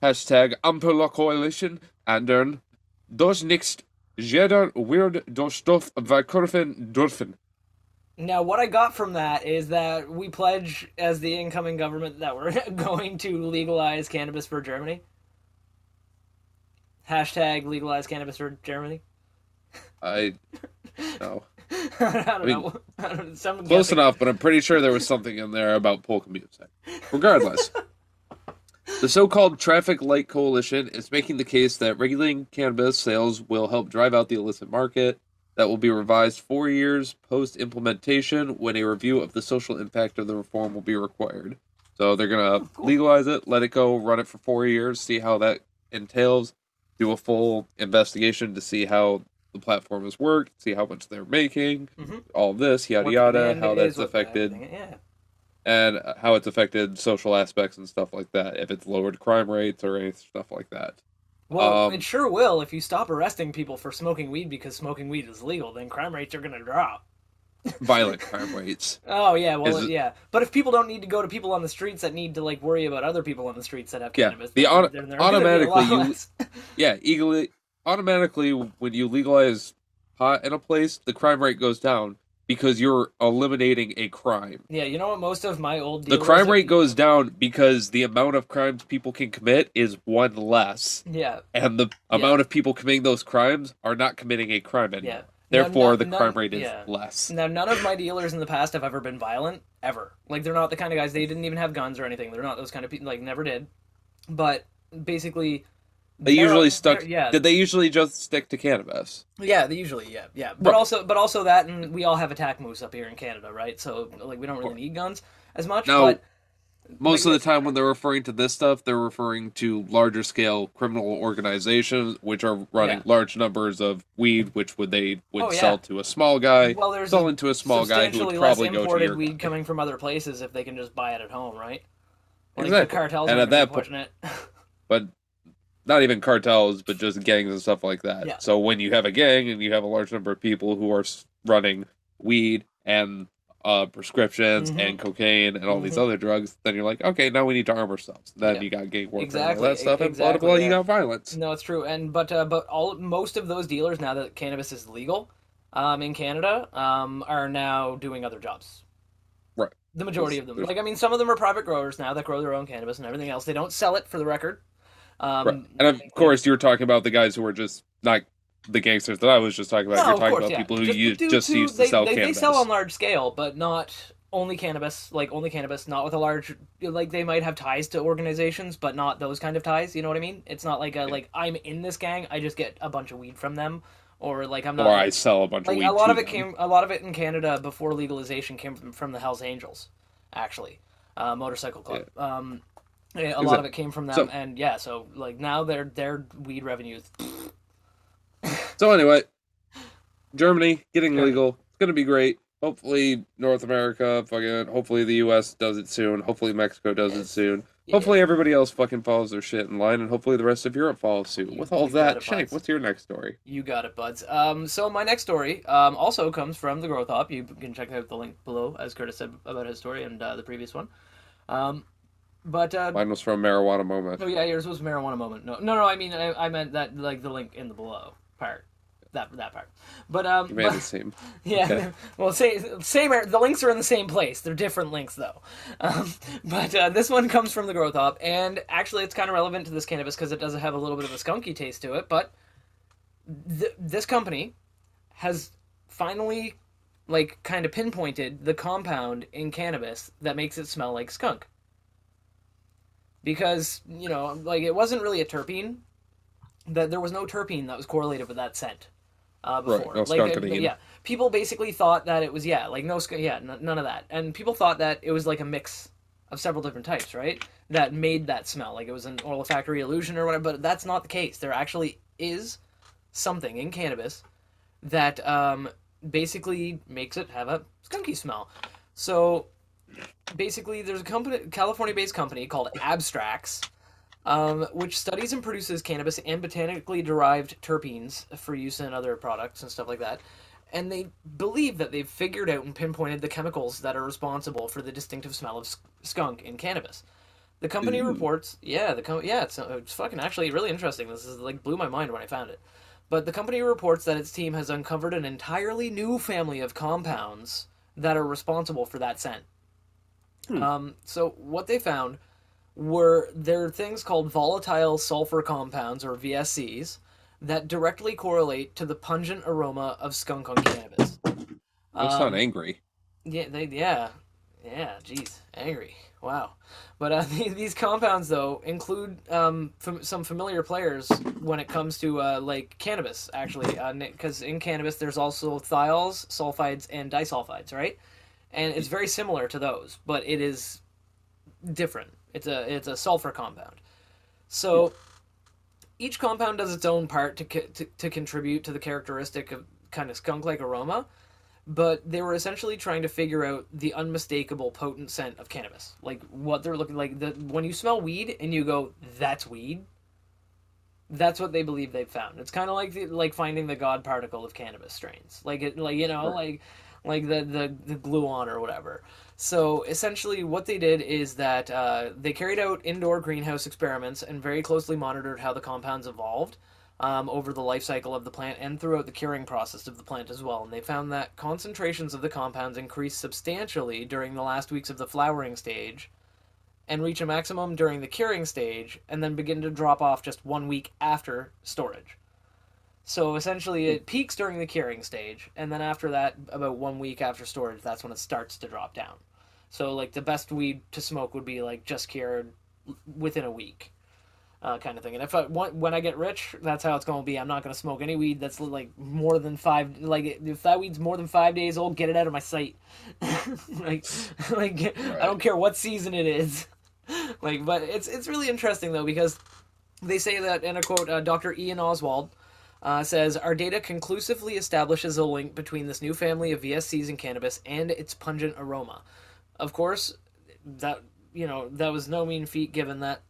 Hashtag Ampel Coalition ändern. Das nicht jeder wird durch Stoff verkaufen dürfen.
Now, what I got from that is that we pledge as the incoming government that we're [LAUGHS] going to legalize cannabis for Germany. Hashtag legalize cannabis for Germany.
I no. [LAUGHS]
I don't
mean,
know. I don't,
Close
guessing-
enough, but I'm pretty sure there was something in there about polka music. Regardless, the so-called Traffic Light Coalition is making the case that regulating cannabis sales will help drive out the illicit market. That will be revised four years post-implementation, when a review of the social impact of the reform will be required. So they're gonna oh,
cool.
legalize it, let it go, run it for four years, see how that entails, do a full investigation to see how the platform has worked, see how much they're making,
Mhm.
all this, yada
what
yada, how that's affected,
Yeah.
and how it's affected social aspects and stuff like that. If it's lowered crime rates or any stuff like that.
Well,
Um,
it sure will if you stop arresting people for smoking weed because smoking weed is legal. Then crime rates are going to drop. [LAUGHS]
Violent crime rates.
Oh yeah, well
it-
yeah. But if people don't need to go to people on the streets that need to like worry about other people on the streets that have
Yeah,
cannabis,
the
then
auto-
they're- they're gonna be a lot
automatically you- [LAUGHS] Yeah, eagerly, automatically when you legalize pot in a place, the crime rate goes down because you're eliminating a crime.
yeah, you know what? Most of my old
The crime rate goes down because the amount of crimes people can commit is one less,
Yeah,
and the amount of people committing those crimes are not committing a crime anymore.
yeah.
Therefore,
None-
the
none-
crime rate is
yeah.
less.
Now, none of my dealers in the past have ever been violent, ever. Like, they're not the kind of guys, they didn't even have guns or anything. They're not those kind of people, like, never did. But basically,
They usually stuck.
Yeah,
Did they usually just stick to cannabis?
yeah, they usually, yeah, yeah. But
Right.
also, but also that, and we all have attack moose up here in Canada, right? So, like, we don't really need guns as much.
No.
but
Most
Like,
of the time, when they're referring to this stuff, they're referring to larger scale criminal organizations, which are running
Yeah.
large numbers of weed, which would they would
Oh, yeah.
sell to a small guy,
well, there's
sell into a small guy who would
less
probably go to
imported
your
weed coming from other places if they can just buy it at home, right? Like,
Exactly.
The cartels
And at that po-
pushing it. [LAUGHS]
but not even cartels, but just gangs and stuff like that.
Yeah.
So when you have a gang and you have a large number of people who are running weed and uh, prescriptions
Mhm.
and cocaine and all these
Mhm.
other drugs, then you're like, okay, now we need to arm ourselves. Then
Yeah.
you got gang warfare and all that stuff, and blah
exactly,
blah. blah
yeah.
You got violence.
No, it's true, and but uh, but all most of those dealers now that cannabis is legal, um, in Canada, um, are now doing other jobs.
Right.
The majority
There's-
of them,
there's-
like I mean, some of them are private growers now that grow their own cannabis and everything else. They don't sell it for the record. Um,
Right. And of course, you were talking about the guys who were just not the gangsters that I was just talking about.
No,
You're talking
course,
about
yeah.
people who
Just
use, just
do-
used
they,
to sell
they,
cannabis.
They sell on large scale, but not only cannabis. Like only cannabis, not with a large. Like they might have ties to organizations, but not those kind of ties. You know what I mean? It's not like a like I'm in this gang. I just get a bunch of weed from them, or like I'm not.
or I sell a bunch
like
of weed.
a lot
to
of it
them.
came. A lot of it in Canada before legalization came from, from the Hell's Angels, actually, uh, motorcycle club. Um, yeah, a lot of it came from them,
So-
and yeah, so like now their their weed revenues. [LAUGHS]
So anyway, Germany getting
Germany.
legal. It's gonna be great. Hopefully North America, fucking. Hopefully the U.S. does it soon. Hopefully Mexico does it soon.
Yeah.
Hopefully everybody else fucking follows their shit in line, and hopefully the rest of Europe follows suit.
You-
With all that,
it,
Shank, what's your next story?
You got it, buds. Um, so my next story um, also comes from the Growth Op. You can check out the link below, as Curtis said about his story and uh, the previous one. Um, but uh,
Mine was from Marijuana Moment.
oh yeah, yours was marijuana moment. No, no, no. I mean, I, I meant that like the link in the below part, that that part. But um,
You made
but-
it seem. [LAUGHS]
yeah.
Okay.
Well, say, same. The links are in the same place. They're different links, though. Um, [LAUGHS] but uh, this one comes from the Growth Op, and actually, it's kind of relevant to this cannabis because it does have a little bit of a skunky taste to it. But th- this company has finally, like, kind of pinpointed the compound in cannabis that makes it smell like skunk. Because you know, like, it wasn't really a terpene. That there was no terpene that was correlated with that scent. Uh,
Right,
before,
no
like, uh,
skunkanine.
yeah, people basically thought that it was yeah, like no, yeah, n- none of that, and people thought that it was like a mix of several different types, right? That made that smell like it was an olfactory illusion or whatever. But that's not the case. There actually is something in cannabis that um, basically makes it have a skunky smell. So basically, there's a company, California-based company called Abstrax, um, which studies and produces cannabis and botanically derived terpenes for use in other products and stuff like that. And they believe that they've figured out and pinpointed the chemicals that are responsible for the distinctive smell of skunk in cannabis. The company
Ooh.
reports, yeah, the com- yeah, it's, uh, it's fucking actually really interesting. This is like blew my mind when I found it. But the company reports that its team has uncovered an entirely new family of compounds that are responsible for that scent.
Hmm.
Um, so what they found were there are things called volatile sulfur compounds or VSCs that directly correlate to the pungent aroma of skunk on cannabis.
I
Um,
sound angry.
Yeah, they yeah, yeah. Jeez, angry. Wow. But uh, [LAUGHS] these compounds though include um, fam- some familiar players when it comes to uh, like cannabis actually, because in cannabis there's also thiols, sulfides, and disulfides, right? And it's very similar to those, but it is different. It's a it's a sulfur compound. So each compound does its own part to, to to contribute to the characteristic of kind of skunk-like aroma but they were essentially trying to figure out the unmistakable potent scent of cannabis like what they're looking like the when you smell weed and you go that's weed that's what they believe they've found it's kind of like the, like finding the god particle of cannabis strains like it like you know like like the, the the gluon or whatever so essentially what they did is that uh, they carried out indoor greenhouse experiments and very closely monitored how the compounds evolved um, over the life cycle of the plant and throughout the curing process of the plant as well. And they found that concentrations of the compounds increased substantially during the last weeks of the flowering stage and reach a maximum during the curing stage and then begin to drop off just one week after storage. So essentially, it peaks during the curing stage, and then after that, about one week after storage, that's when it starts to drop down. So, like, the best weed to smoke would be like just cured within a week uh, kind of thing. And if I when I get rich, that's how it's going to be. I'm not going to smoke any weed that's like more than five. Like if that weed's more than five days old, get it out of my sight. [LAUGHS] like, [LAUGHS] like I don't care what season it is. [LAUGHS] like, but it's it's really interesting though because they say that in a quote, uh, Dr. Iain Oswald. Uh, says our data conclusively establishes a link between this new family of VSCs in cannabis and its pungent aroma. Of course, that you know that was no mean feat given that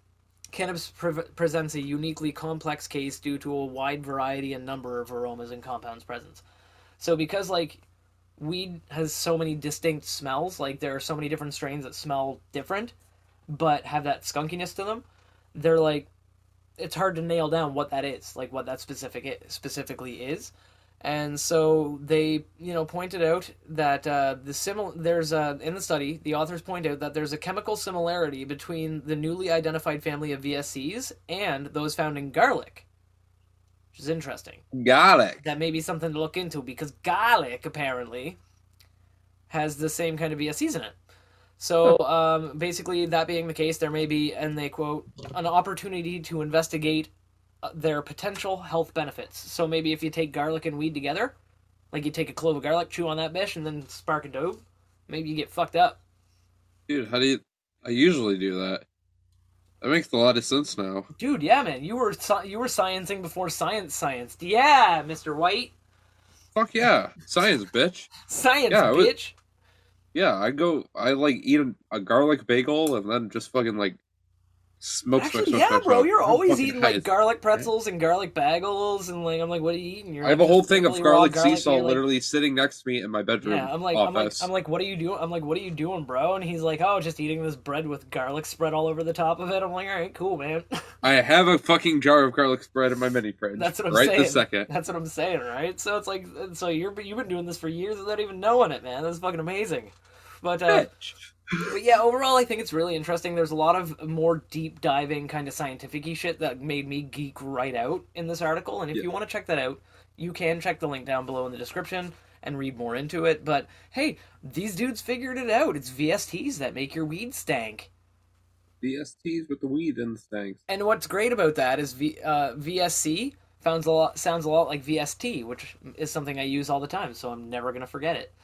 cannabis pre- presents a uniquely complex case due to a wide variety and number of aromas and compounds present. So because like weed has so many distinct smells, like there are so many different strains that smell different but have that skunkiness to them, they're like it's hard to nail down what that is, like what that specific specifically is. And so they, you know, pointed out that uh, the simil- there's a, in the study, the authors point out that there's a chemical similarity between the newly identified family of VSCs and those found in garlic, which is interesting.
Garlic.
That may be something to look into because garlic apparently has the same kind of VSCs in it. So um, basically, that being the case, there may be, and they quote, an opportunity to investigate uh, their potential health benefits. So maybe if you take garlic and weed together, like you take a clove of garlic, chew on that bitch, and then spark a dope, maybe you get fucked up.
Dude, how do you. I usually do that. That makes a lot of sense now.
Dude, yeah, man, you were you were sciencing before science scienced. Yeah, Mister White,
Fuck yeah. Science, bitch. [LAUGHS]
science,
Yeah,
bitch.
Yeah, I go. I like eat a, a garlic bagel and then just fucking like smoke.
Actually,
smoke,
yeah,
smoke,
bro, you're always eating like garlic pretzels and garlic bagels, and like I'm like, what are you eating? You're
I have a whole thing of
raw
garlic sea salt
like-
literally sitting next to me in my bedroom
Yeah, I'm like, I'm like. I'm like, what are you doing? I'm like, what are you doing, bro? And he's like, oh, just eating this bread with garlic spread all over the top of it. I'm like, all right, cool, man. [LAUGHS]
I have a fucking jar of garlic spread in my mini fridge.
That's what I'm
right
saying.
this second.
That's what I'm saying, right? So it's like, so you're you've been doing this for years without even knowing it, man. That's fucking amazing. But uh,
Bitch.
But yeah, overall, I think it's really interesting. There's a lot of more deep diving kind of scientific shit that made me geek right out in this article. And if
Yeah.
you want to check that out, you can check the link down below in the description and read more into it. But hey, these dudes figured it out. It's VSTs that make your weed stank.
VSTs with the weed and the stanks.
And what's great about that is v, uh, VSC sounds a lot sounds a lot like VST, which is something I use all the time. So I'm never gonna forget it.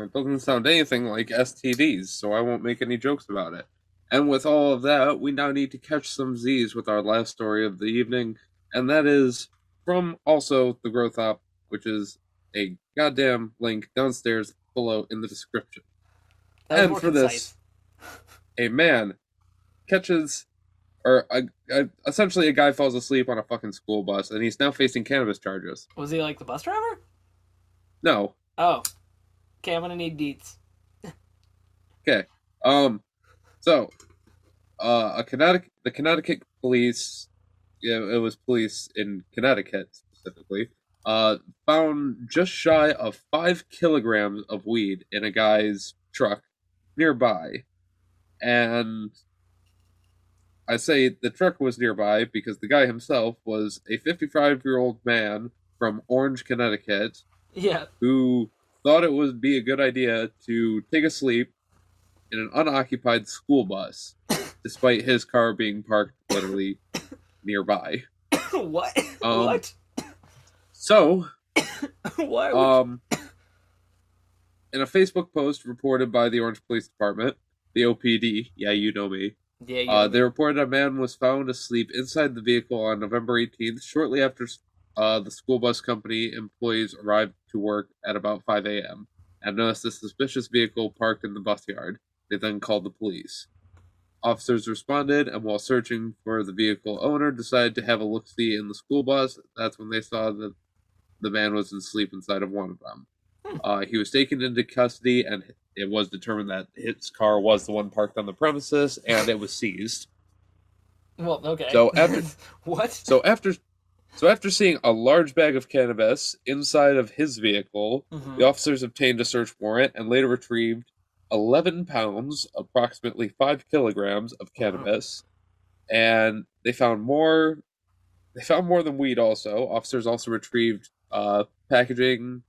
It doesn't sound anything like STDs, so I won't make any jokes about it. And with all of that, we now need to catch some Z's with our last story of the evening, and that is from also the Growth Op, which is a goddamn link downstairs below in the description. And for this- A man catches, or a, a, essentially a guy falls asleep on a fucking school bus, and he's now facing cannabis charges.
was he like the bus driver?
No,
Oh, okay. I'm gonna need deets. Okay.
Um, so, uh, a Connecticut, the Connecticut police, yeah, it was police in Connecticut specifically, uh, found just shy of five kilograms of weed in a guy's truck nearby. and I say the truck was nearby because the guy himself was a 55 year old man from Orange, Connecticut,
Yeah.
who thought it would be a good idea to take a sleep in an unoccupied school bus, [COUGHS] despite his car being parked literally nearby. [COUGHS]
what?
Um,
what?
So, [COUGHS]
Why? Would
um, in a Facebook post reported by the Orange Police Department, the OPD, yeah, you know me,
yeah. You
uh, they reported a man was found asleep inside the vehicle on November 18th, shortly after uh, the school bus company employees arrived to work at about 5 a.m. and noticed a suspicious vehicle parked in the bus yard. They then called the police. Officers responded, and while searching for the vehicle owner, decided to have a look see in the school bus. That's when they saw that the man was asleep inside of one of them.
Hmm.
Uh, he was taken into custody, and it was determined that his car was the one parked on the premises, and it was seized.
well, okay.
So after- [LAUGHS]
what?
So after, so after seeing a large bag of cannabis inside of his vehicle,
Mhm.
the officers obtained a search warrant and later retrieved 11 pounds, approximately 5 kilograms of cannabis. And they found more they found more than weed also. Officers also retrieved uh packaging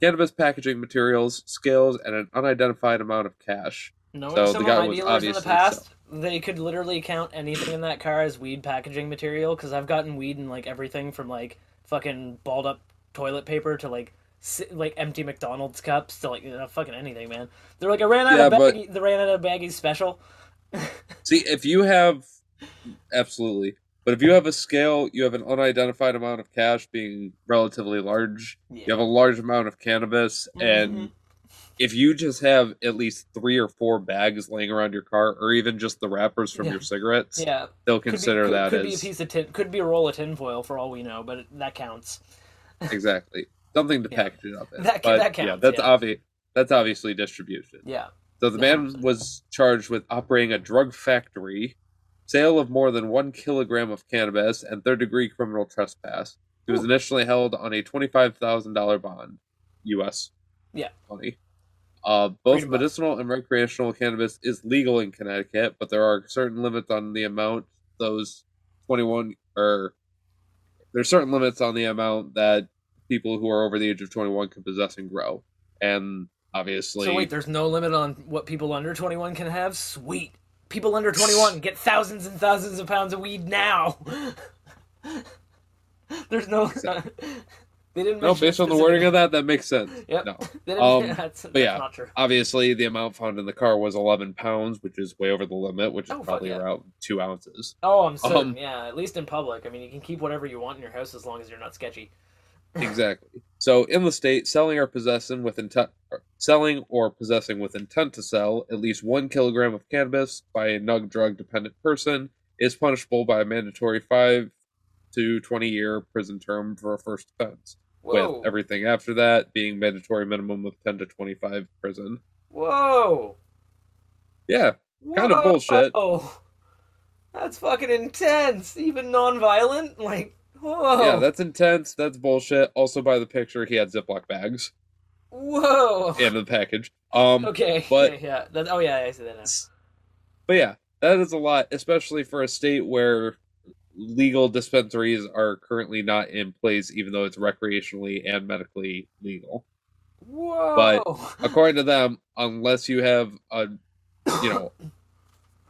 cannabis packaging materials, scales, and an unidentified amount of cash.
Knowing
So the
some
guy
of my
was
dealers in the past, they could literally count anything in that car as weed packaging material. Because I've gotten weed in like everything from like fucking balled up toilet paper to like si- like empty McDonald's cups to like you know, fucking anything, man. They're like I ran out
Yeah,
of
but-
baggy, they ran out of baggies special. [LAUGHS]
See, if you have absolutely, but if you have a scale, you have an unidentified amount of cash being relatively large. You have a large amount of cannabis,
Mhm.
and if you just have at least three or four bags laying around your car, or even just the wrappers from
Yeah.
your cigarettes,
Yeah,
they'll
could be-
consider
could,
that
could be a piece of tin, could be a roll of tinfoil for all we know, but it, that counts. [LAUGHS]
exactly something to
Yeah.
package it up in.
That-
but
that
yeah, that's
yeah.
obvious. That's obviously distribution.
Yeah,
So the man
100%.
was charged with operating a drug factory, sale of more than one kilogram of cannabis, and third degree criminal trespass. He was
Ooh.
initially held on a twenty-five thousand dollar bond, U.S.
Yeah.
money. Uh, both medicinal and recreational cannabis is legal in Connecticut, but there are certain limits on the amount those twenty-one or there's certain limits on the amount that people who are over the age of twenty-one can possess and grow, and obviously.
So wait, there's no limit on what people under 21 can have? Sweet. People under 21 get thousands and thousands of pounds of weed now. [LAUGHS] there's no. [LAUGHS] they didn't.
No, based on the wording of that, that makes sense.
Yep.
No. [LAUGHS] Um, [LAUGHS]
that's, that's
yeah.
not true.
Obviously, the amount found in the car was 11 pounds, which is way over the limit, which is
Oh,
probably
yeah.
around two ounces.
Oh, I'm certain.
um,
yeah, at least in public. I mean, you can keep whatever you want in your house as long as you're not sketchy. [LAUGHS]
Exactly. So, in the state, selling or possessing with intent, selling or possessing with intent to sell at least one kilogram of cannabis by a nug drug dependent person is punishable by a mandatory five to 20 year prison term for a first offense.
Whoa.
With everything after that being mandatory minimum of 10 to 25 prison.
Whoa.
Yeah, Kinda bullshit.
Oh, that's fucking intense. Even non-violent, like whoa.
Yeah, that's intense. That's bullshit. Also, by the picture, he had Ziploc bags
whoa.
in the package. Um,
Okay.
but-
yeah, yeah. That, oh yeah, I see that now.
but yeah, that is a lot, especially for a state where legal dispensaries are currently not in place, even though it's recreationally and medically legal.
Whoa.
But According to them, unless you have a, you know,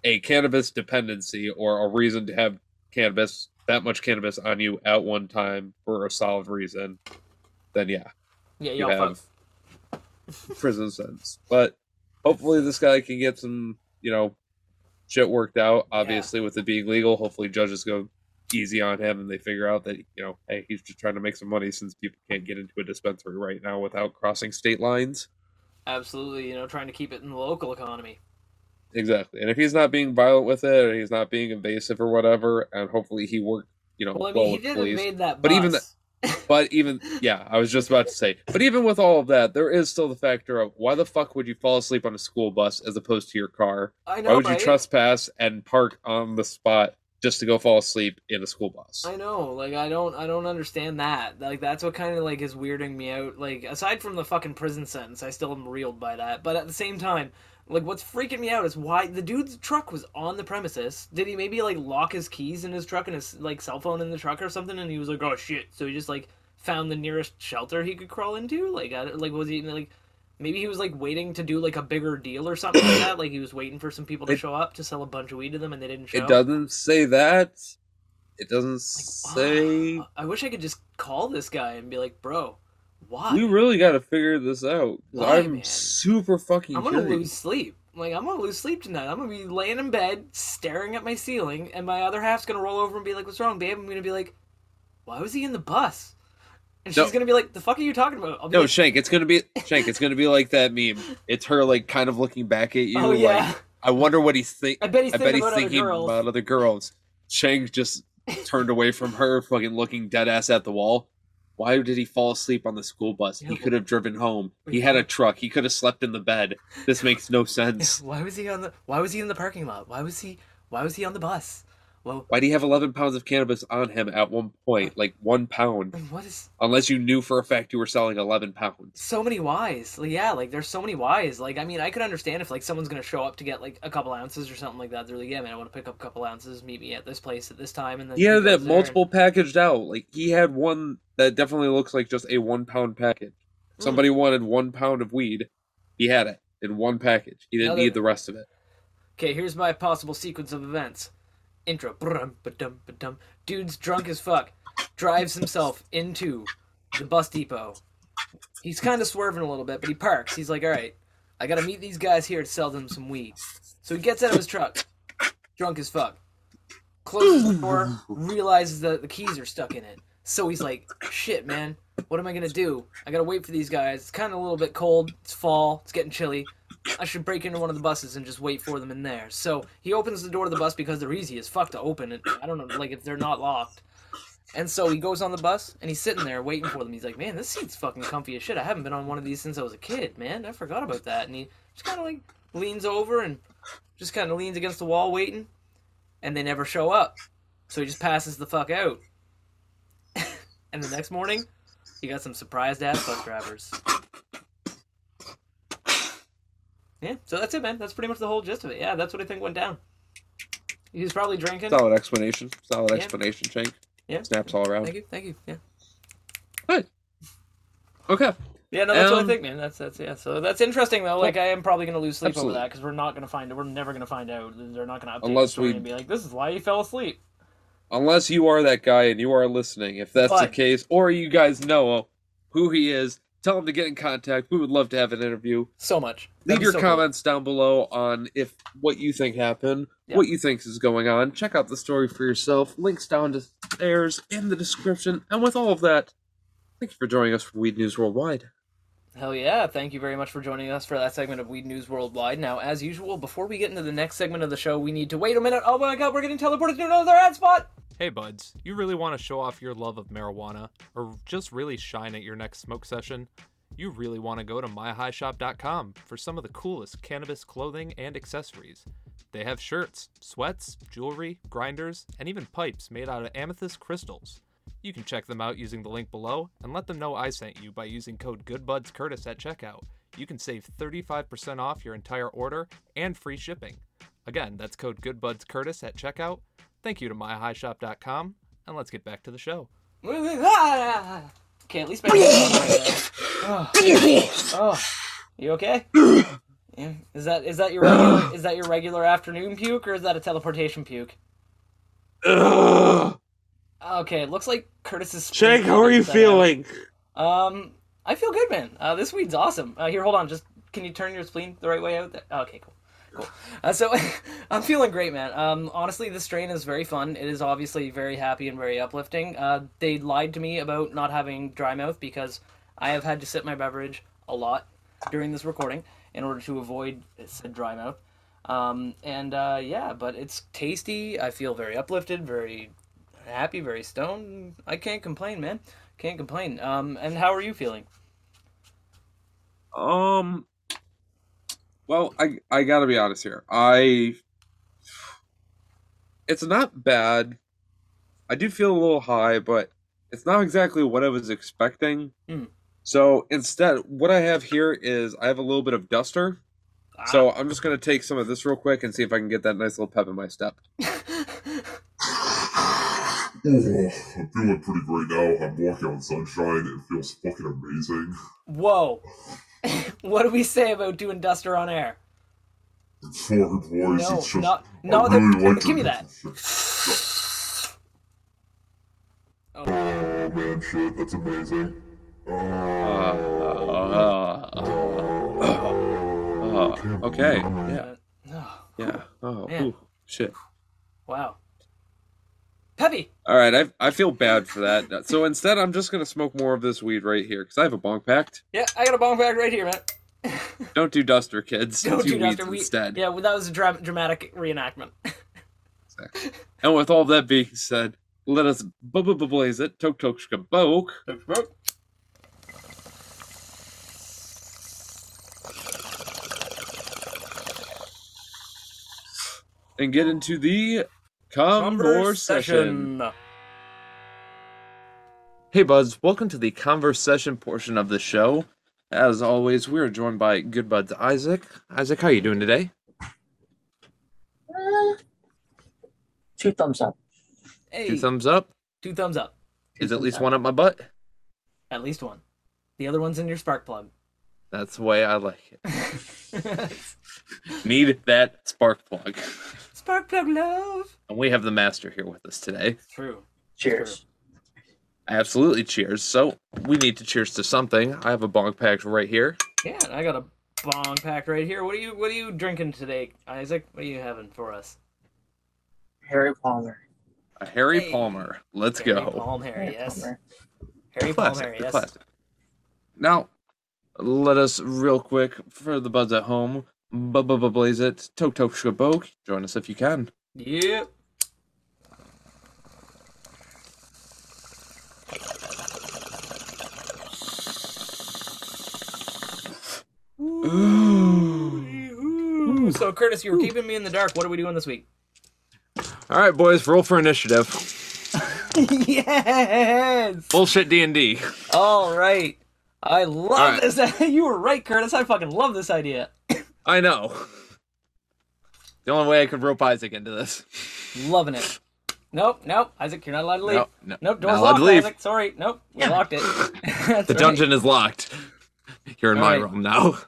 a cannabis dependency or a reason to have cannabis, that much cannabis on you at one time for a solid reason, then yeah,
yeah,
you have [LAUGHS] prison sentence. But hopefully, this guy can get some, you know, shit worked out. Obviously, with it being legal, hopefully judges go easy on him and they figure out that you know, hey, he's just trying to make some money since people can't get into a dispensary right now without crossing state lines.
Absolutely, you know, trying to keep it in the local economy.
Exactly. And if he's not being violent with it, or he's not being invasive or whatever, and hopefully he worked, you know,
Well, I
well
he did
police.
invade that.
But even
bus.
But even yeah, I was just about to say. But even with all of that, there is still the factor of why the fuck would you fall asleep on a school bus as opposed to your car?
I know,
Why would
right?
you trespass and park on the spot just to go fall asleep in a school bus?
I know, like I don't, I don't understand that. Like that's what kind of like is weirding me out. Like aside from the fucking prison sentence, I still am reeled by that. But at the same time, Like, what's freaking me out is why the dude's truck was on the premises. Did he maybe like lock his keys in his truck and his like cell phone in the truck or something? And he was like, "Oh shit!" So he just like found the nearest shelter he could crawl into. Like, I, like was he like maybe he was like waiting to do like a bigger deal or something like that? Like he was waiting for some people to
It-
show up to sell a bunch of weed to them, and they didn't show.
It doesn't say that. It doesn't
Like,
say.
I wish I could just call this guy and be like, "Bro, why?"
We really got to figure this out.
Why,
I'm
man?
super fucking
I'm gonna lose sleep. Like I'm gonna lose sleep tonight. I'm gonna be laying in bed, staring at my ceiling, and my other half's gonna roll over and be like, "What's wrong, babe?" I'm gonna be like, "Why was he in the bus?" And she's
No.
gonna be like, "The fuck are you talking about?" I'll be
No,
like,
Shank, it's gonna be [LAUGHS] Shank. It's gonna be like that meme. It's her like kind of looking back at you.
"Oh yeah."
Like, I wonder what he's thinking.
I bet he's
I
thinking
bet he's
about other
thinking
girls.
about other girls. Shank just [LAUGHS] turned away from her, fucking looking dead ass at the wall. Why did he fall asleep on the school bus? He could have driven home. He had a truck. He could have slept in the bed. This makes no [LAUGHS] sense.
Why was he on the? Why was he in the parking lot? Why was he? Why was he on the bus? Well,
Why do you have 11 pounds of cannabis on him at one point? Like one pound.
what is?
Unless you knew for a fact you were selling 11 pounds.
so many whys. Like, yeah, like there's so many whys. Like, I mean, I could understand if like someone's gonna show up to get like a couple ounces or something like that. They're like, yeah, man, I want to pick up a couple ounces. Meet me at this place at this time, and then
He had that multiple packaged out. Like he had one that definitely looks like just a one pound package.
Hmm.
Somebody wanted one pound of weed. He had it in one package. He didn't
Another-
need the rest of it.
Okay, here's my possible sequence of events. Intro. Dude's drunk as fuck. Drives himself into the bus depot. He's kind of swerving a little bit, but he parks. He's like, all right, I gotta meet these guys here to sell them some weed. So he gets out of his truck, drunk as fuck. Closes the door, realizes that the keys are stuck in it. So he's like, shit, man, what am I gonna do? I gotta wait for these guys. It's kind of a little bit cold. It's fall. It's getting chilly. I should break into one of the buses and just wait for them in there. So he opens the door to the bus because they're easy as fuck to open. And I don't know, like if they're not locked. And so he goes on the bus and he's sitting there waiting for them. He's like, man, this seat's fucking comfy as shit. I haven't been on one of these since I was a kid, man. I forgot about that. And he just kind of like leans over and just kind of leans against the wall waiting. And they never show up. So he just passes the fuck out. [LAUGHS] and the next morning, he got some surprised ass bus drivers. Yeah, so that's it, man. That's pretty much the whole gist of it. Yeah, that's what I think went down. He was probably drinking.
Solid explanation. Solid
Yeah.
explanation, Shank.
Yeah.
Snaps all around.
Thank you, thank you. Yeah, Good.
Okay.
yeah. No, that's what I
Um,
think, man. That's that's yeah. So that's interesting though. Like I am probably gonna lose sleep
Absolutely.
over that because we're not gonna find. It, we're never gonna find out. They're not gonna update
Unless
the story
we-
and be like, "This is why he fell asleep."
Unless you are that guy and you are listening, if that's the case, or you guys know who he is, tell them to get in contact. We would love to have an interview.
So much.
Leave
That'd be
your
so cool.
comments down below on if what you think happened,
Yeah.
what you think is going on. Check out the story for yourself. Links downstairs in the description. And with all of that, thank you for joining us for Weed News Worldwide.
Hell yeah. Thank you very much for joining us for that segment of Weed News Worldwide. Now, as usual, before we get into the next segment of the show, we need to wait a minute. Oh my god, we're getting teleported to another ad spot!
Hey buds, you really want to show off your love of marijuana or just really shine at your next smoke session? You really want to go to myhighshop.com for some of the coolest cannabis clothing and accessories. They have shirts, sweats, jewelry, grinders, and even pipes made out of amethyst crystals. You can check them out using the link below and let them know I sent you by using code GoodBudsCurtis at checkout. You can save 35% off your entire order and free shipping. Again, that's code GoodBudsCurtis at checkout. Thank you to myhighshop.com, and let's get back to the show.
Okay, at least my [COUGHS] oh. oh, you okay? [COUGHS] Yeah. Is that is that your regular, is that your regular afternoon puke or is that a teleportation puke? [COUGHS] Okay, it looks like Curtis is.
Shank, how are you feeling?
Um, I feel good, man. Uh, this weed's awesome. Uh, here, hold on. Just can you turn your spleen the right way out? There? Okay, cool. Cool. Uh, so [LAUGHS] I'm feeling great, man. Um, honestly, this strain is very fun. It is obviously very happy and very uplifting. Uh, they lied to me about not having dry mouth because I have had to sip my beverage a lot during this recording in order to avoid said dry mouth. Um, and uh, yeah, but it's tasty. I feel very uplifted, very happy, very stoned. I can't complain, man. Can't complain. Um, and how are you feeling?
Um. Well, I I gotta be honest here. I. It's not bad. I do feel a little high, but it's not exactly what I was expecting.
Hmm.
So instead, what I have here is I have a little bit of duster. So I'm just gonna take some of this real quick and see if I can get that nice little pep in my step. [LAUGHS]
Oh, I'm feeling pretty great now. I'm walking on sunshine. It feels fucking amazing.
Whoa. what do we say about doing Duster on air?
It's fucking boys.
No,
it's just,
not- no, the-
really like
give me that. Oh.
Oh man, shit, that's amazing.
Uh,
Oh,
uh, uh, uh, okay. Yeah.
Oh,
Yeah. Oh. Ooh, shit.
wow. Peppy.
All right. I I feel bad for that. So instead, I'm just gonna smoke more of this weed right here because I have a bong packed.
Yeah, I got a bong bag right here, man. [LAUGHS]
Don't do duster, kids.
Don't
do
do
weeds
Duster. We,
instead.
yeah, well, that was a dra- dramatic reenactment. exactly.
And with all that being said, let us bu- bu- bu- blaze it. Tok tok shkaboke. And get into the conversation. Hey buds, welcome to the conversation portion of the show. As always, we are joined by good buds Isaac. Isaac, how are you doing today?
Uh, two thumbs up.
Hey,
Two thumbs up.
two thumbs up.
Is at least
up.
one up my butt?
At least one. The other one's in your spark plug.
That's the way I like it. [LAUGHS] Need that spark plug.
Spark plug love.
And we have the master here with us today.
True.
Cheers.
Absolutely cheers. So we need to cheers to something. I have a bong packed right here.
Yeah, I got a bong packed right here. What are you What are you drinking today, Isaac? What are you having for us?
Harry Palmer.
A Harry
Hey.
Palmer. Let's go.
Harry
go.
Palmer,
Harry
yes.
Palmer.
Harry
Classic,
Palmer,
the
yes.
classic. Now, let us real quick for the buds at home. Bubba blaze it. Tok tok shaboke. Join us if you can.
Yep. Ooh. So Curtis, you were keeping me in the dark. What are we doing this week?
All right, boys, roll for initiative. [LAUGHS]
yes.
Bullshit D and D.
All right. I love
right.
this. [LAUGHS] you were right, Curtis. I fucking love this idea.
I know. [LAUGHS] The only way I could rope Isaac into this.
Loving it. Nope, nope. Isaac, you're not allowed to leave.
No, no,
Nope, door's locked,
to leave.
Isaac. Sorry. Nope, we locked it. [LAUGHS] [LAUGHS]
The
right.
dungeon is locked. You're in my
Alright.
room now.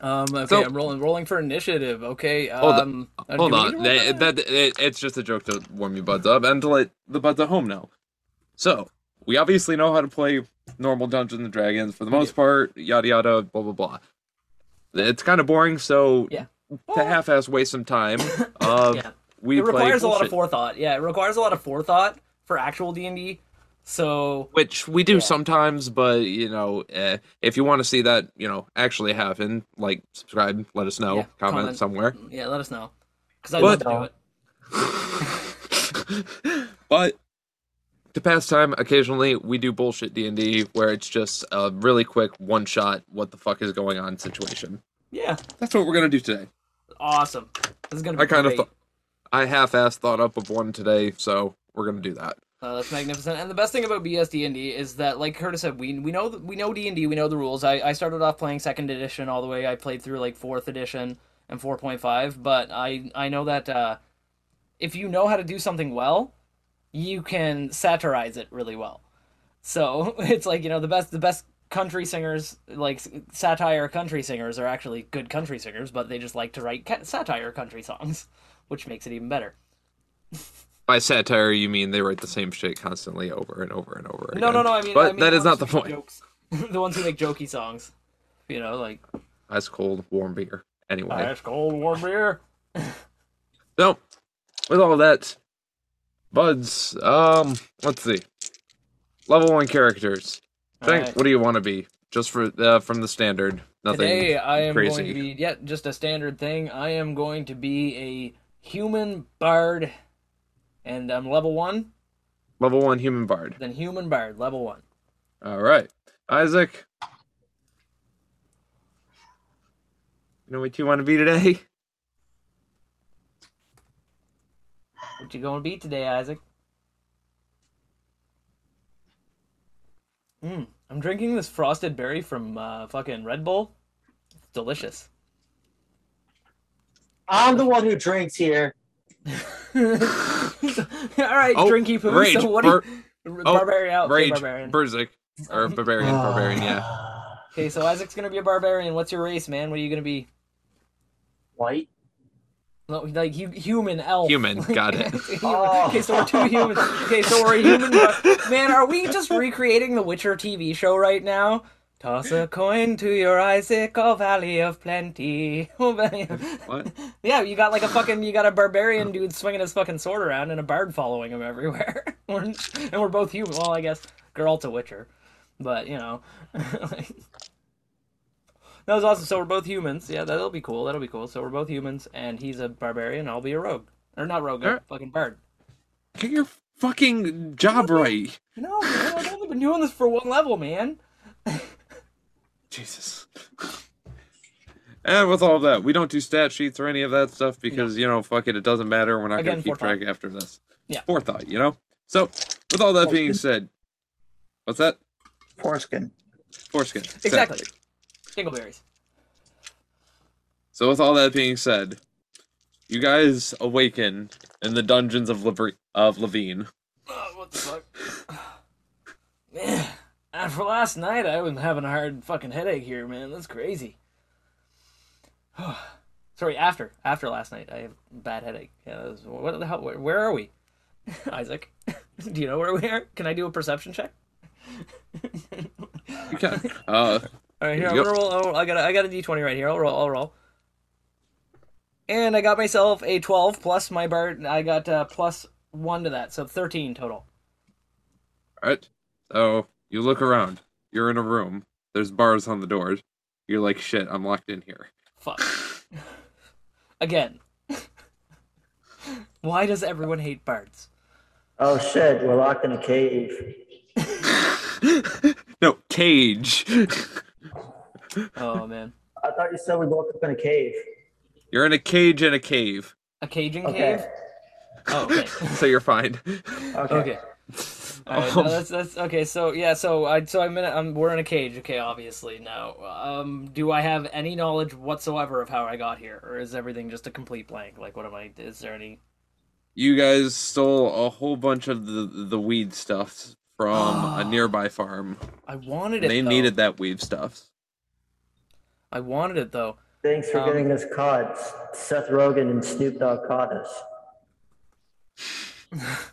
Um, okay,
So-
I'm rolling, rolling for initiative. Okay.
Hold on,
Um, uh,
Hold on,
need to roll
that, that, it, it's just a joke to warm you buds up and to let the buds at home know. So we obviously know how to play normal Dungeons and Dragons for the most part. Yada yada, blah blah blah. It's kind of boring, so
Yeah.
to half-ass waste some time, [COUGHS] uh,
Yeah.
we
it requires a lot of forethought. Yeah, it requires a lot of forethought for actual D and D. So
which we do
Yeah.
sometimes. But you know, uh, if you want to see that, you know, actually happen, like subscribe, let us know,
Yeah,
comment,
comment.
somewhere.
yeah, let us know because
But-
love to do it. [LAUGHS]
but to pass time, occasionally we do bullshit D and D where it's just a really quick one shot. What the fuck is going on situation?
Yeah,
That's what we're gonna do today.
awesome. This is gonna be
I kind of thought I half-assed thought up of one today, so we're gonna do that.
Uh, that's magnificent. And the best thing about BS D&D is that, like Curtis said, we we know we know D&D, we know the rules. I, I started off playing second edition all the way. I played through like fourth edition and 4.5, but I I know that uh, if you know how to do something well, you can satirize it really well. So [LAUGHS] it's like you know the best the best country singers like satire country singers are actually good country singers, but they just like to write ca- satire country songs, [LAUGHS] which makes it even better.
By satire, you mean they write the same shit constantly over and over and over again.
No, no, no. I mean,
but
I mean
that
the
is not the point.
Jokes. [LAUGHS] the ones who make jokey songs. You know, like
Ice cold, warm beer. Anyway,
ice cold warm beer.
so with all that, buds. Um, let's see. Level one characters. Think.
Alright.
What do you want to be? Just for uh, from the standard. Nothing.
Today I am
crazy.
going to be yeah, just a standard thing. I am going to be a human bard, and I'm level one.
Level one human bard.
Then human bard level one.
All right, Isaac. You know what you want to be today?
What you gonna be today, Isaac? Hmm. I'm drinking this frosted berry from uh, fucking Red Bull. It's delicious.
I'm the one who drinks here. [LAUGHS]
All right,
Oh,
drinky poo.
Rage,
So what
Bar-
do you,
oh,
barbarian? Okay,
Rage,
barbarian.
Berzik, or barbarian, barbarian. Yeah.
Okay, so Isaac's gonna be a barbarian. What's your race, man? What are you gonna be?
White.
No, like hu- human elf.
Human, [LAUGHS] got it.
Oh.
Okay, so we're two humans. Okay, so we're a human. [LAUGHS] Man, are we just recreating the Witcher TV show right now? Toss a coin to your Isaac, [LAUGHS] oh valley of plenty. Oh.
What?
Yeah, you got like a fucking, you got a barbarian oh. dude swinging his fucking sword around and a bard following him everywhere. And we're both human. Well, I guess girl to Witcher, but you know, like, that was awesome. So we're both humans. Yeah, that'll be cool. That'll be cool. So we're both humans, and he's a barbarian. I'll be a rogue, or not rogue, a
Alright.
fucking bard.
Get your fucking job right.
No, man, I've only been doing this for one level, man. [LAUGHS]
Jesus. And with all that, we don't do stat sheets or any of that stuff because you know, fuck it, it doesn't matter. We're not
Again,
gonna keep
forethought.
track after this.
Yeah.
Forethought, you know. So, with all that being said, what's that?
Foreskin.
Foreskin.
Exactly. Dingleberries.
So, with all that being said, you guys awaken in the dungeons of Lever- of Levine.
Oh, what the fuck? [SIGHS] man, after last night, I was having a hard fucking headache here, man. That's crazy. [SIGHS] Sorry, after after last night, I have a bad headache. Yeah, was, what the hell? Where, where are we, [LAUGHS] Isaac? [LAUGHS] Do you know where we are? Can I do a perception check?
You can. Uh,
All right, here I'm
you
gonna roll. Oh, I got a, I got a d20 right here. I'll roll. I'll roll. And I got myself a 12 plus my bard. I got uh, plus one to that, so 13 total.
Alright. So you look around. You're in a room. There's bars on the doors. You're like, shit, I'm locked in here.
Fuck. [LAUGHS] Again. [LAUGHS] Why does everyone hate bards?
Oh shit, we're locked in a cave. [LAUGHS]
no, cage.
Oh man,
I thought you said we woke up in a cave.
You're in a cage in a cave.
a caging
Okay.
cave. Oh, okay. [LAUGHS]
So you're fine.
Okay.
okay. All right, no, that's that's okay. So yeah, so I so I'm in a, I'm we're in a cage. Okay, obviously now. Um, do I have any knowledge whatsoever of how I got here, or is everything just a complete blank? Like, what am I? Is there any?
You guys stole a whole bunch of the the weed stuff from a [GASPS] nearby farm.
I wanted it.
They
though.
needed that weed stuff.
I wanted it though.
Thanks for
Um,
getting us caught. Seth Rogen and Snoop Dogg caught us. [LAUGHS]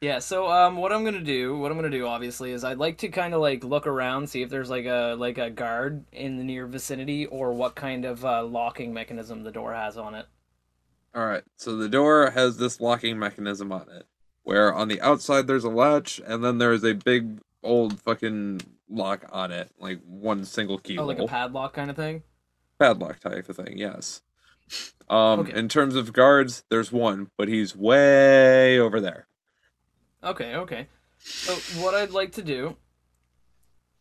Yeah, so um, what I'm gonna do, what I'm gonna do, obviously, is I'd like to kind of like look around, see if there's like a like a guard in the near vicinity, or what kind of uh, locking mechanism the door has on it.
All right. So the door has this locking mechanism on it, where on the outside there's a latch, and then there's a big old fucking lock on it, like one single key.
Oh, like a padlock kind of thing.
padlock type of thing. Yes. Um,
Okay.
in terms of guards, there's one, but he's way over there.
Okay, okay. So what I'd like to do,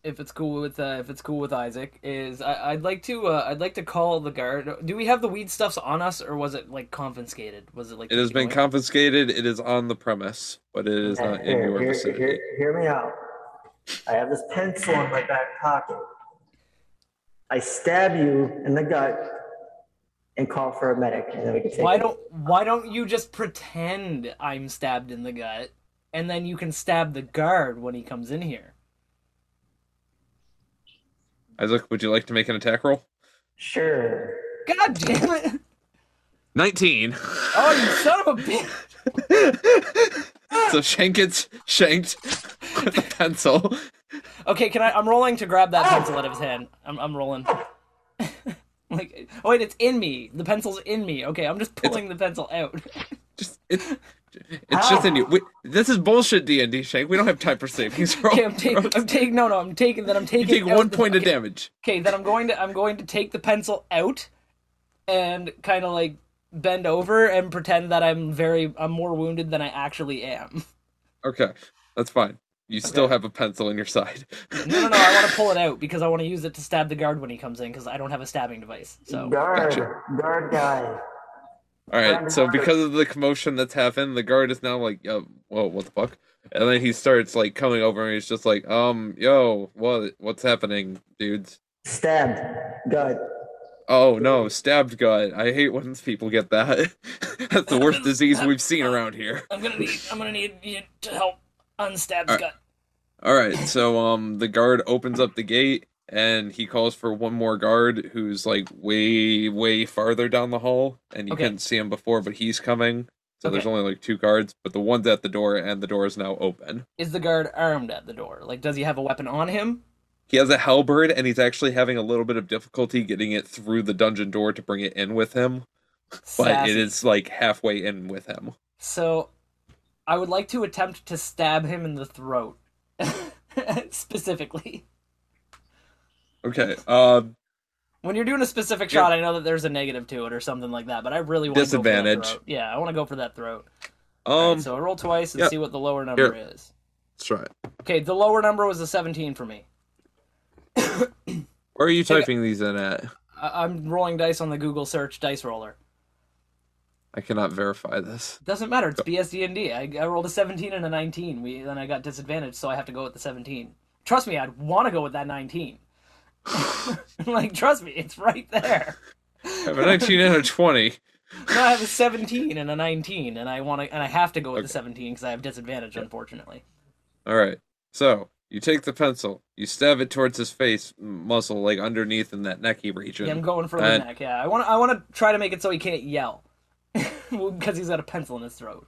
if it's cool with uh, if it's cool with Isaac, is I, I'd like to uh, I'd like to call the guard. Do we have the weed stuffs on us, or was it like confiscated? Was it like
It has been
away?
confiscated. It is on the premise, but it is not in
Here,
your
here,
vicinity.
here, hear me out. I have this pencil in my back pocket. I stab you in the gut and call for a medic, and then we can take
Why
it.
don't Why don't you just pretend I'm stabbed in the gut, and then you can stab the guard when he comes in here?
Isaac, would you like to make an attack roll?
Sure.
God damn it!
Nineteen.
Oh, you son of a bitch! [LAUGHS]
so Shank gets shanked with a pencil.
Okay, can I? I'm rolling to grab that pencil out of his hand. I'm I'm rolling. [LAUGHS] like, oh wait, it's in me. The pencil's in me. Okay, I'm just pulling the pencil out. [LAUGHS]
Just it's it's just in you. We, this is bullshit, D and D, Shank. We don't have time for savings. [LAUGHS]
Okay, I'm taking. I'm taking. No, no, I'm taking. Then I'm
You
taking.
take one
the-
point of damage.
Okay, then I'm going to. I'm going to take the pencil out, and kind of like bend over and pretend that I'm very. I'm more wounded than I actually am.
Okay, that's fine. You still have a pencil in your side.
No, no, no. I want to pull it [LAUGHS] out because I want to use it to stab the guard when he comes in because I don't have a stabbing device. So
guard,
Gotcha.
guard guy.
All right, so because of the commotion that's happened, the guard is now like, "Yo, whoa, what the fuck?" And then he starts like coming over, and he's just like, "Um, yo, what, what's happening, dudes?"
Stabbed. Gut.
Oh no, stabbed gut. I hate when people get that. [LAUGHS] That's the worst disease we've seen around here.
I'm gonna need. I'm gonna need you to help unstab
Alright.
gut.
All right, so um, the guard opens up the gate and he calls for one more guard who's like way, way farther down the hall, and you
Okay.
couldn't see him before, but he's coming. So there's only like two guards, but the one's at the door, and the door is now open.
Is the guard armed at the door? Like, does he have a weapon on him?
He has a halberd, and he's actually having a little bit of difficulty getting it through the dungeon door to bring it in with him. But
Sassy.
it is like halfway in with him.
So, I would like to attempt to stab him in the throat, [LAUGHS] specifically.
Okay. Um.
When you're doing a specific
Yeah.
shot, I know that there's a negative to it or something like that, but I really want to go for that
Disadvantage.
Yeah, I want to go for that throat.
Um.
right, so I roll twice and
yeah.
see what the lower number
Here.
is.
Let's try it.
Okay, the lower number was a 17 for me.
Where are you
Okay.
typing these in at?
I- I'm rolling dice on the Google search dice roller.
I cannot verify this.
Doesn't matter. It's BSD&D. I, I rolled a 17 and a 19. We then I got disadvantage, so I have to go with the 17. Trust me, I'd want to go with that 19. [LAUGHS] like, trust me, it's right there.
I have a 19 and a 20.
No, I have a 17 and a 19, and I want to, and I have to go with
Okay.
the 17 because I have disadvantage, unfortunately.
All right. So you take the pencil, you stab it towards his face muscle, like underneath in that necky region.
Yeah, I'm going for the
And-
neck. Yeah, I want, to, I want to try to make it so he can't yell [LAUGHS] because he's got a pencil in his throat.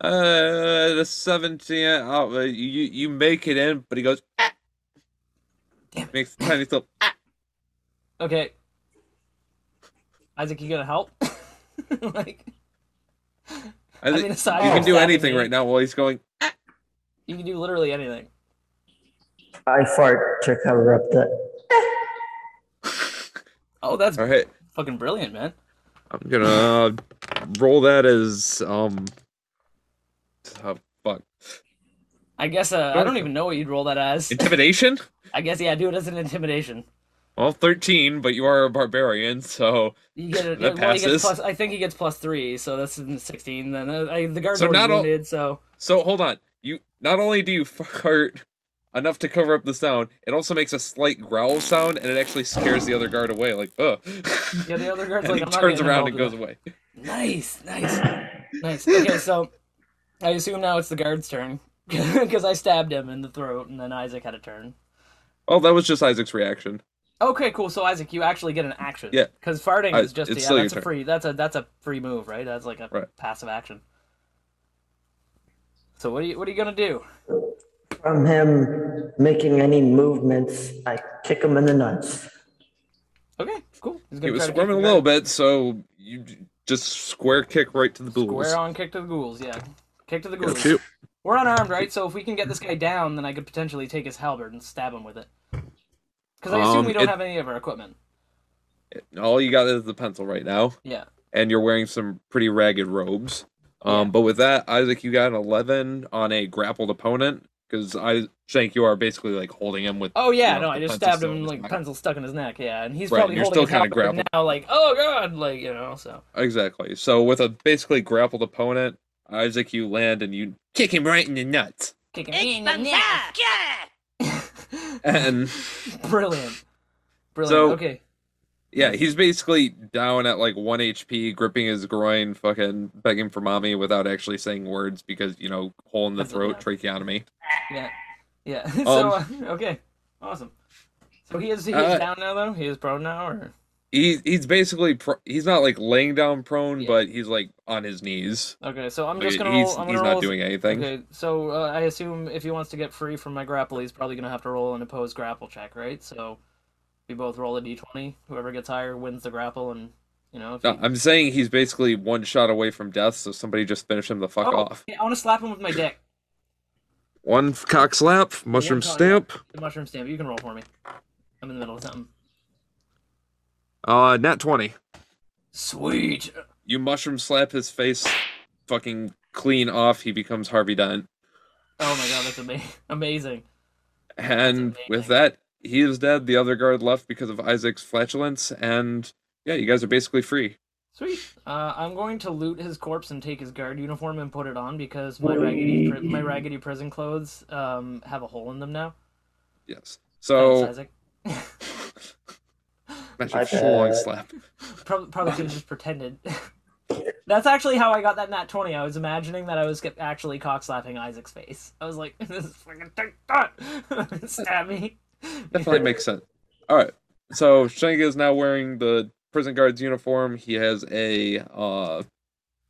Uh, the 17. Oh, uh, you you make it in, but he goes. Ah!
Damn it.
Makes a tiny little. [LAUGHS]
Okay, Isaac, you gonna help? [LAUGHS] like,
I think
mean, aside
you can do anything
me-
right now while he's going.
You can do literally anything.
I fart to cover up the.
Oh, that's
All right.
fucking brilliant, man.
I'm gonna roll that as um. Oh, fuck.
I guess uh, I don't even know what you'd roll that as. [LAUGHS]
Intimidation.
I guess yeah, do it as an intimidation.
Well, 13, but you are a barbarian, so
You get it. [LAUGHS]
That
well, he gets
passes.
plus. I think he gets plus three, so that's in sixteen. Then uh, I, the guard's
So
already
not all-
wounded, so
So hold on. You not only do you [LAUGHS] fart enough to cover up the sound, it also makes a slight growl sound, and it actually scares the other guard away. Like, ugh.
yeah, the other guard's [LAUGHS] like,
he turns around and goes
that.
away.
Nice, nice, nice. Okay, so I assume now it's the guard's turn [LAUGHS] because I stabbed him in the throat, and then Isaac had a turn.
Oh, that was just Isaac's reaction.
Okay, cool. So Isaac, you actually get an action.
Yeah.
Because farting
I-
is just yeah, that's a
turn.
free. That's a that's a free move, right? That's like a
Right.
passive action. So what are you what are you gonna do?
From him making any movements, I kick him in the nuts.
Okay, cool. He's
He
gonna
was
try to kick
squirming a little bit, so you just square kick right to the ghouls.
Square on, kick to the ghouls. Yeah, kick to the
Go
ghouls.
shoot.
We're unarmed, right? So if we can get this guy down, then I could potentially take his halberd and stab him with it. Because I assume
Um,
we don't
it-
have any of our equipment.
All you got is the pencil right now,
Yeah.
and you're wearing some pretty ragged robes. Um,
Yeah.
but with that, Isaac, you got an 11 on a grappled opponent because I think you are basically like holding him with.
Oh yeah,
you know,
no, I just stabbed him like
neck.
pencil stuck in his neck. Yeah, and he's
Right,
probably
you're
holding
still
his
kinda
halberd
grappled.
now, like oh god, like you know. So
Exactly. So with a basically grappled opponent, Isaac, you land and you kick him right in the nuts.
kicking me in the neck.
And [LAUGHS]
Brilliant. Brilliant.
So-
okay.
Yeah, he's basically down at like one HP, gripping his groin, fucking begging for mommy without actually saying words because you know, hole in the throat, tracheotomy.
Yeah. Yeah. [LAUGHS] so uh,
Um, [LAUGHS]
okay. Awesome. So he is he is
Uh,
down now though. He is prone now, or
He he's basically pro- he's not like laying down prone,
Yeah.
but he's like on his knees.
okay. So I'm just gonna
he's.
I'm gonna
not
roll.
doing anything.
Okay. So uh, I assume if he wants to get free from my grapple, he's probably gonna have to roll an opposed grapple check, right? So we both roll a d20. Whoever gets higher wins the grapple, and you know. If
No,
he-
I'm saying he's basically one shot away from death, so somebody just finish him the fuck
oh,
off.
yeah, I want to slap him with my dick.
One cock slap, mushroom
One cock-
stamp.
The mushroom stamp. You can roll for me. I'm in the middle of something.
Uh, nat twenty.
Sweet.
You mushroom slap his face, fucking clean off. He becomes Harvey Dent,
Oh my god, that's ama- [LAUGHS] amazing.
and with
amazing.
that, he is dead. The other guard left because of Isaac's flatulence, and yeah, you guys are basically free.
Sweet. Uh, I'm going to loot his corpse and take his guard uniform and put it on because my raggedy pri- my raggedy prison clothes um have a hole in them now.
Yes.
Thanks,
So
Isaac. [LAUGHS] [LAUGHS]
Imagine
My
full on slap.
Probably, probably should have just pretended. [LAUGHS] That's actually how I got that nat 20. I was imagining that I was actually cock slapping Isaac's face. I was like, this is fucking take that! Stab me. [LAUGHS]
Definitely makes sense. All right. So Shank is now wearing the prison guard's uniform. He has a uh,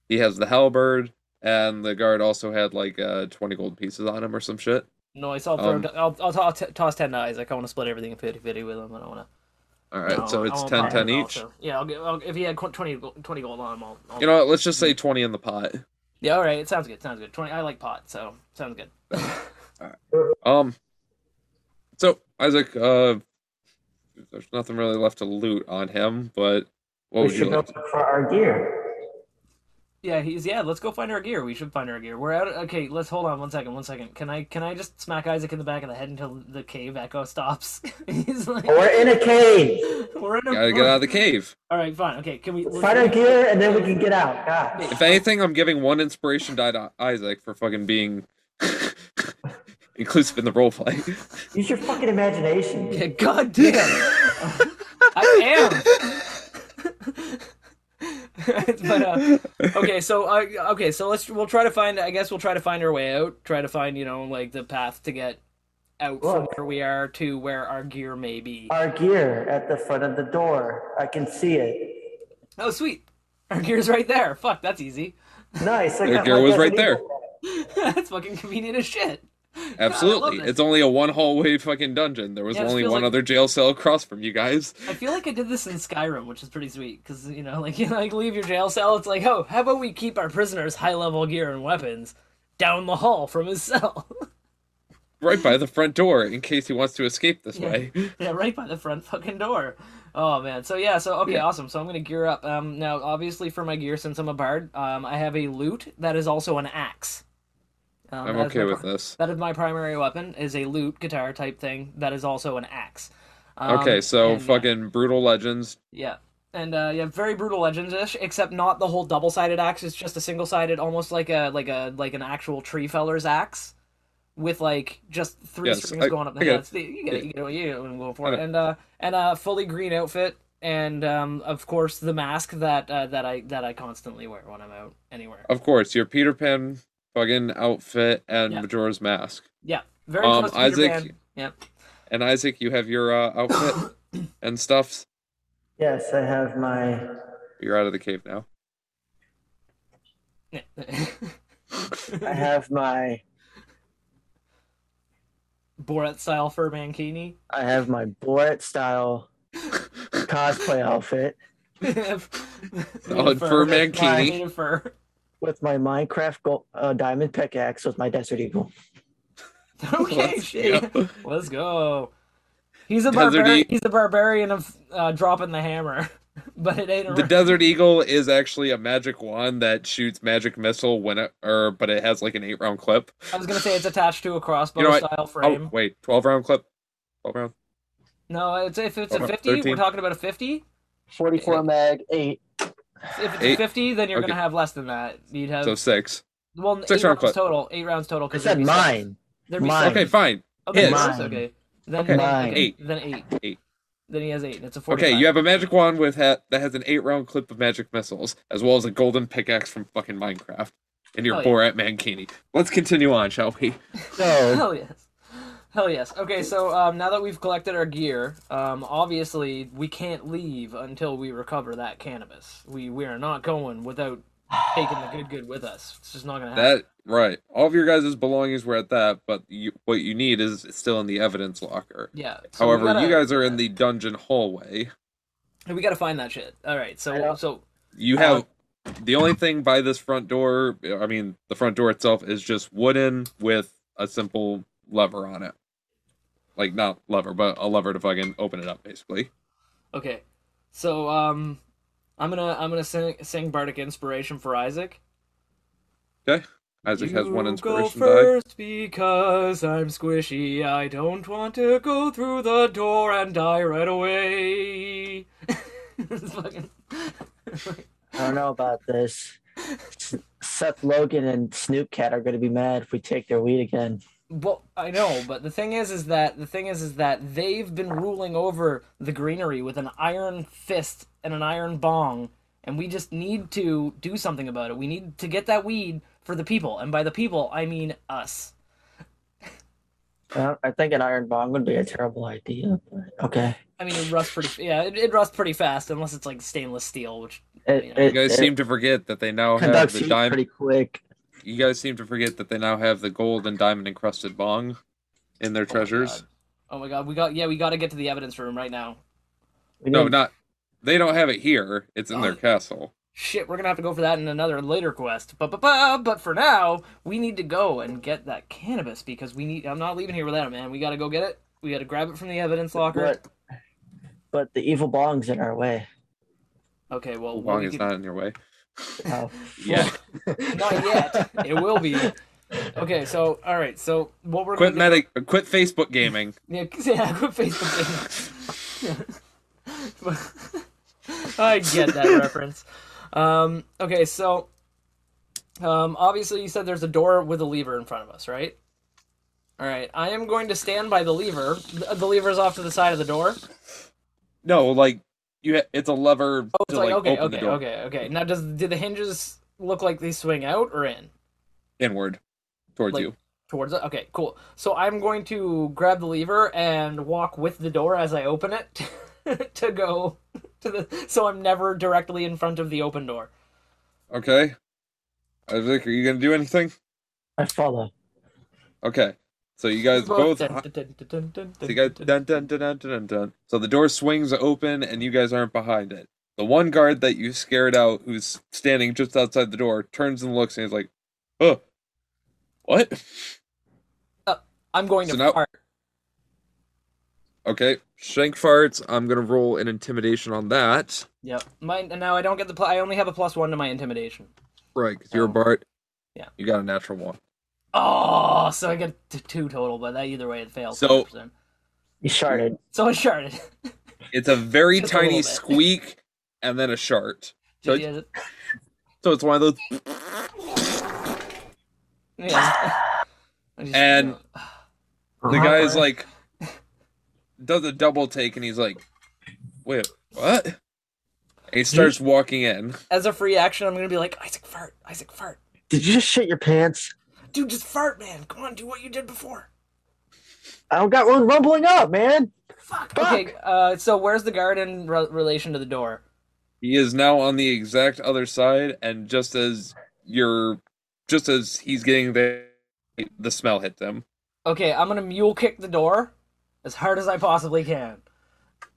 he has the halberd, and the guard also had like uh, twenty gold pieces on him or some shit.
No, I'll, throw,
Um,
I'll, I'll, I'll t- toss 10 to Isaac. I want to split everything 50 50 with him. I don't want to.
All right. so it's 10 10 each.
Yeah, I'll, get- I'll, if he had qu- 20, 20 gold on him, I'll. I'll
You know what? Let's just say twenty in the pot.
Yeah, all right. It sounds good. Sounds good. 20. I like pot, so sounds good. [LAUGHS]
Um. So Isaac, uh, there's nothing really left to loot on him, but what
we
would you
should go
like?
look for our gear.
Yeah, he's yeah. Let's go find our gear. We should find our gear. We're out. Okay, let's hold on one second. One second. Can I can I just smack Isaac in the back of the head until the cave echo stops? [LAUGHS] he's like,
We're in a cave. [LAUGHS]
we're in a.
Gotta get out of the cave.
All right, fine. Okay, can we
Find our gear and then we can get out. God.
If anything, I'm giving one inspiration die to Isaac for fucking being inclusive in the roleplay. [LAUGHS]
Use your fucking imagination.
Yeah, God damn. [LAUGHS] I am. [LAUGHS] but uh, okay, so uh, okay, so let's we'll try to find. I guess we'll try to find our way out. Try to find you know like the path to get out from
Look.
where we are to where our gear may be.
Our gear at the front of the door. I can see it.
Oh, sweet. Our gear's right there. Fuck, that's easy.
Nice. Our
gear was right there.
That's fucking convenient as shit.
Absolutely.
this.
It's only a one hallway fucking dungeon. There was
Yeah,
only one
like-
other jail cell across from you guys.
I feel like I did this in Skyrim, which is pretty sweet because you know, [LAUGHS] like you like leave your jail cell. It's like, oh, how about we keep our prisoners' high level gear and weapons down the hall from his [LAUGHS] cell?
Right by the front door in case he wants to escape this
Yeah.
way. [LAUGHS]
yeah, right by the front fucking door. Oh man, so yeah, so okay,
Yeah.
awesome. So I'm gonna gear up. Um, now obviously for my gear, since I'm a bard, um, I have a lute that is also an axe. Um,
I'm okay with
pri-
this.
That is my primary weapon. Is a lute guitar type thing that is also an axe. Um,
Okay, so
and, yeah.
fucking brutal legends.
Yeah. And uh, yeah, very brutal legends-ish, except not the whole double-sided axe. It's just a single-sided, almost like a like a like an actual tree feller's axe, with like just three
Yes,
strings
I-
going up the head.
it.
The- You get it. You get it. You going for.
I know.
And uh, and a fully green outfit, and um, of course the mask that uh, that I that I constantly wear when I'm out anywhere.
Of course, your Peter Pan fucking outfit and
Yeah.
Majora's Mask.
Yeah, very
Um,
close to Peter
Isaac-
Pan. Yeah.
And Isaac, you have your uh, outfit [COUGHS] and stuffs.
Yes, I have my.
You're out of the cave now. [LAUGHS]
I have my.
Borat style fur mankini.
I have my Borat style [LAUGHS] cosplay outfit [LAUGHS]
Solid fur
Made
mankini.
of fur.
With my Minecraft gold, uh, diamond pickaxe with my Desert Eagle. [LAUGHS]
Okay,
Let's
shit.
go.
Let's go. He's a
Desert
barbarian.
E-
He's a barbarian of uh, dropping the hammer, [LAUGHS] but it ain't.
The
A...
Desert Eagle is actually a magic wand that shoots magic missile when it, or but it has like an eight round clip.
I was gonna say it's attached to a crossbow
You know what?
style
Oh
frame.
wait, twelve round clip. Twelve round.
No, it's if it's a
Oh,
fifty. We're talking about a fifty.
44 mag, 8.
If it's
Eight.
fifty, then you're
Okay.
gonna have less than that. You'd have
So six.
well
six
eight
round
rounds
clip.
total. Eight rounds total.
I
'cause
said
there'd be six-
mine.
There'd be
Mine.
six.
Okay, fine.
Okay,
His.
that's okay. Then,
Okay,
Mine.
okay,
Eight.
Then eight.
Eight.
Then he has eight. It's a forty.
Okay, you have a magic wand with ha- that has an eight round clip of magic missiles, as well as a golden pickaxe from fucking Minecraft, and your
Oh, yeah.
Borat Mankini. Let's continue on, shall we?
So, [LAUGHS]
Hell yes. Hell yes. Okay, so um, now that we've collected our gear, um, obviously we can't leave until we recover that cannabis. We we are not going without taking the good good with us. It's just not gonna happen.
That right. All of your guys' belongings were at that, but you, what you need is still in the evidence locker.
yeah. so
However,
gotta-
you guys are in the dungeon hallway.
We gotta find that shit. All right. So so
You have the only thing by this front door. I mean, the front door itself is just wooden with a simple lever on it. Like not lever, but a lever to fucking open it up, basically.
okay. So um, I'm gonna I'm gonna sing, sing bardic inspiration for Isaac.
Okay, Isaac has one inspiration
go
die.
because I'm squishy. I don't want to go through the door and die right away. [LAUGHS] It's fucking-
I don't know about this. [LAUGHS] Seth Logan and Snoop Cat are going to be mad if we take their weed again.
Well, I know, but the thing is, is that the thing is, is that they've been ruling over the greenery with an iron fist and an iron bong, and we just need to do something about it. We need to get that weed for the people, and by the people, I mean us.
I think an iron bong would be a terrible idea. But okay.
I mean, it rusts pretty. Yeah, it, it rusts pretty fast, unless it's like stainless steel, which
It,
You
it,
You guys
it
seem to forget that they now have
conducts
the
heat
diamond.
pretty quick.
You guys seem to forget that they now have the gold and diamond encrusted bong in their
Oh
treasures.
God. Oh my god, we got yeah, we got to get to the evidence room right now.
We
no, not. They don't have it here. It's in their
Oh.
castle.
Shit, we're gonna have to go for that in another later quest. But but but uh, but for now, we need to go and get that cannabis because we need. I'm not leaving here without it, man. We gotta go get it. We gotta grab it from the evidence locker.
But, but the evil bong's in our way.
Okay, well,
The bong
we
is
could-
not in your way.
Oh,
Yeah. [LAUGHS]
not yet. it will be. Okay, so all right, so what we're
Quit
gonna do-
medic. Quit Facebook gaming. [LAUGHS]
Yeah, 'cause- [LAUGHS] yeah, quit Facebook gaming. I get that reference. Um, okay, so um, obviously you said there's a door with a lever in front of us, right? All right, I am going to stand by the lever. The the lever is off to the side of the door.
No, like you. Ha- it's a lever
Oh, it's
to
like,
like
okay,
open the
okay,
door
okay, okay. Now, does do the hinges look like they swing out or in
inward towards
Like-
you.
towards it? Okay, cool. So I'm going to grab the lever and walk with the door as I open it [LAUGHS] to go to the. So I'm never directly in front of the open door.
Okay. Isaac, are you gonna do anything?
I follow.
Okay. So you guys both.
Dun, dun, dun, dun, dun, dun,
So you guys dun dun dun dun dun dun. So the door swings open and you guys aren't behind it. The one guard that you scared out, who's standing just outside the door, turns and looks and he's like, "Oh, what?"
I'm going to
now-
fart.
Okay, Shank farts. I'm gonna roll an intimidation on that.
Yep. Mine. Now I don't get the. Pl- I only have a plus one to my intimidation.
Right, because you're a
Oh.
bard.
Yeah.
You got a natural one.
Oh, so I get two total, but that either way it fails.
So-
100%.
You sharded.
so I sharded. [LAUGHS]
It's a very
Just
tiny
bit.
squeak and then a shart. So
Just-
it's, so it's one of those.
yeah. [SIGHS]
And- The guy's
Uh-huh.
like, does a double take and he's like, wait, what? And he starts walking in.
as a free action, I'm gonna be like, Isaac, fart, Isaac, fart,
Did you just shit your pants?
Dude, just fart, man. Come on, do what you did before.
I don't got one rumbling up, man.
Fuck. Okay. Uh, so where's the guard in re- relation to the door?
He is now on the exact other side, and just as you're, just as he's getting there, the smell hit them.
Okay, I'm gonna mule kick the door as hard as I possibly can. [LAUGHS]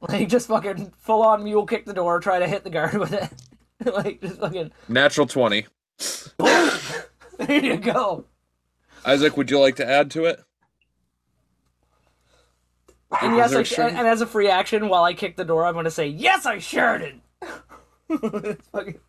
Like just fucking full on mule kick the door, try to hit the guard with it. [LAUGHS] like just fucking
Natural 20. [LAUGHS]
there you go.
Isaac, would you like to add to it?
And yes,
there
I,
a
and, as a free action, while I kick the door, I'm gonna say, "Yes, I sharded." It's [LAUGHS] fucking-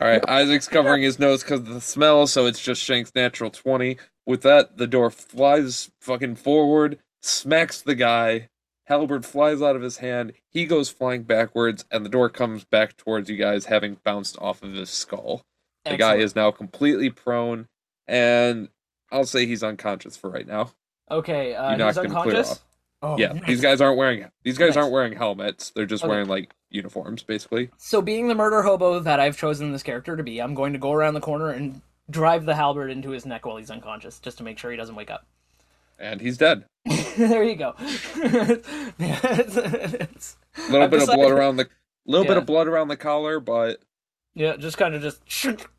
All right, Isaac's covering his nose because of the smell, so it's just Shank's natural 20. With that, the door flies fucking forward, smacks the guy. Halberd flies out of his hand. He goes flying backwards, and the door comes back towards you guys, having bounced off of his skull. The guy is now completely prone, and I'll say he's unconscious for right now.
okay. Uh,
You
he's
him clear
unconscious.
off.
Oh,
yeah,
nice.
these guys aren't wearing these guys
Nice.
aren't wearing helmets. They're just
Okay.
wearing like uniforms, basically.
So, being the murder hobo that I've chosen this character to be, I'm going to go around the corner and drive the halberd into his neck while he's unconscious, just to make sure he doesn't wake up.
And he's dead. [LAUGHS]
there you go.
A [LAUGHS] little
I've
bit of blood around the little bit of blood around the collar, but
Yeah, just kind of just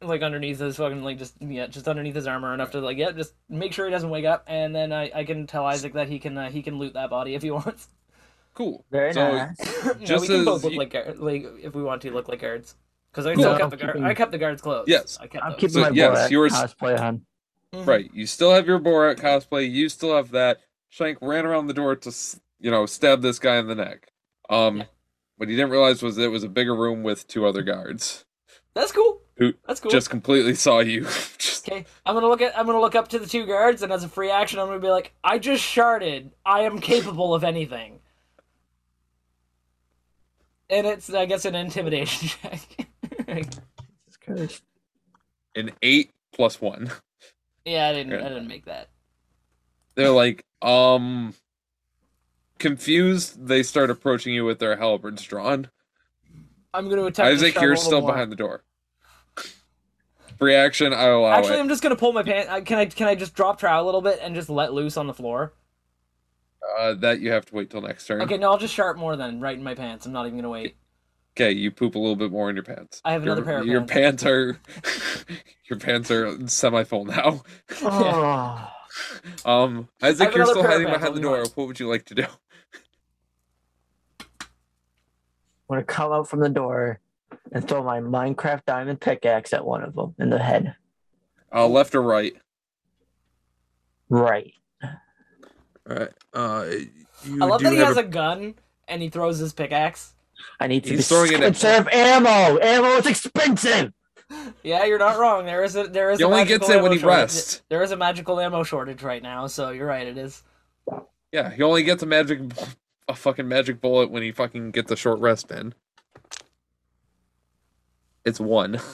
like underneath his fucking like just yeah, just underneath his armor enough to like yeah, just make sure he doesn't wake up, and then I, I can tell Isaac that he can uh, he can loot that body if he [LAUGHS] wants.
cool.
Very
so
nice. [CLEARS THROAT]
Just
Just
we can both look
you-
like guard, like if we want to look like guards, because I
Cool.
still kept the guard.
keeping-
I kept the guards close.
Yes.
I kept
I'm
those.
keeping
So,
my
yes,
Borat
yours-
cosplay on.
Mhm.
Right, you still have your Borat cosplay. You still have that. Shank ran around the door to, you know, stab this guy in the neck. Um,
Yeah.
what he didn't realize was it was a bigger room with two other guards.
That's cool.
Who
That's cool.
Just completely saw you. [LAUGHS] just
Okay, I'm gonna look at I'm gonna look up to the two guards, and as a free action, I'm gonna be like, I just sharded. I am capable of anything. And it's I guess an intimidation [LAUGHS] check.
Jesus Christ.
an eight plus one.
Yeah, I didn't.
Yeah.
I didn't make that.
They're like, um, confused. They start approaching you with their halberds drawn.
I'm going to attack.
Isaac,
guy
you're still
more.
behind the door. Reaction, I allow
Actually,
it.
I'm just gonna pull my pants. Can I? Can I just drop trow a little bit and just let loose on the floor?
Uh, that you have to wait till next turn.
Okay, no, I'll just sharp more then, right in my pants. I'm not even gonna wait.
Okay, you poop a little bit more in your pants.
I have another
your,
pair of
Your
pants.
pants are [LAUGHS] your pants are semi full now.
Oh. [LAUGHS]
Um, Isaac, you're still hiding behind the door. What would you like to do?
I'm gonna come out from the door and throw my Minecraft diamond pickaxe at one of them in the head.
Uh, left or right?
Right.
All right. Uh, you
I love
do
that he has
a-
a gun and he throws his pickaxe.
I need to
He's throwing it at-
expensive ammo. Ammo is expensive. [LAUGHS]
Yeah, you're not wrong. There is a there is.
He
a
only gets it when he
shortage.
rests.
There is a magical ammo shortage right now, so you're right. It is.
Yeah, he only gets a magic, a fucking magic bullet when he fucking gets a short rest in. It's one. [LAUGHS]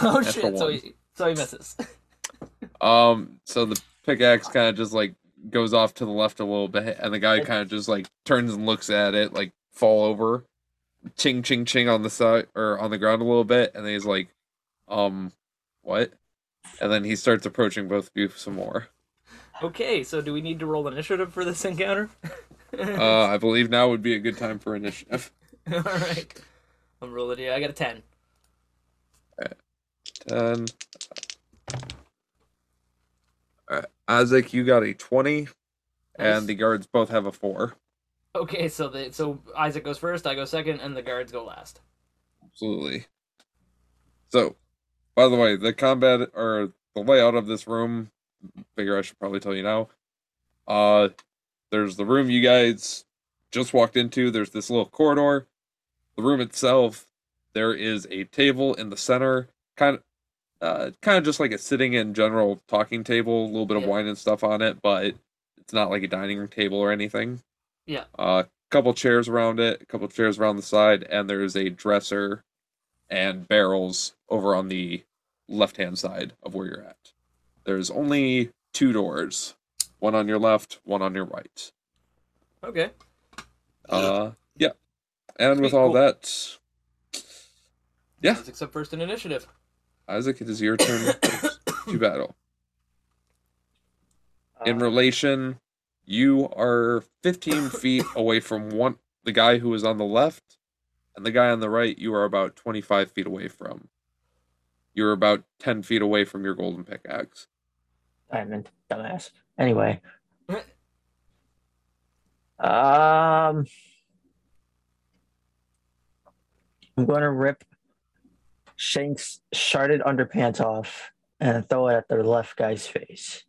Oh
That's
shit!
the
So he so he misses. [LAUGHS]
Um, so the pickaxe kind of just like goes off to the left a little bit, and the guy kind of just like turns and looks at it, like fall over, ching ching ching on the side or on the ground a little bit, and then he's like, um, what? And then he starts approaching both of you some more.
Okay, so do we need to roll initiative for this encounter? [LAUGHS]
Uh, I believe now would be a good time for initiative. [LAUGHS]
All right. I'm rolling here. I got a ten.
Ten. Alright, Isaac, you got a twenty,
Nice.
and the guards both have a four.
Okay, so the so Isaac goes first, I go second, and the guards go last.
Absolutely. So, by the way, the combat or the layout of this room, figure I should probably tell you now. Uh, there's the room you guys just walked into. There's this little corridor. The room itself, there is a table in the center, kind of, uh, kind of just like a sitting in general talking table. A little bit of
Yeah.
wine and stuff on it, but it's not like a dining room table or anything.
Yeah.
A couple chairs around it, a couple chairs around the side, and there's a dresser and barrels over on the left hand side of where you're at. There's only two doors, one on your left, one on your right.
Okay.
Uh, yeah. And with all
cool.
that, Yeah.
Isaac up first in initiative.
Isaac, it is your turn to [COUGHS] battle. In
Uh,
relation, you are 15 [COUGHS] feet away from one the guy who is on the left, and the guy on the right. You are about 25 feet away from. You're about 10 feet away from your golden pickaxe.
diamond, dumbass. Anyway. Um, I'm going to rip Shank's sharded underpants off and throw it at the left guy's face.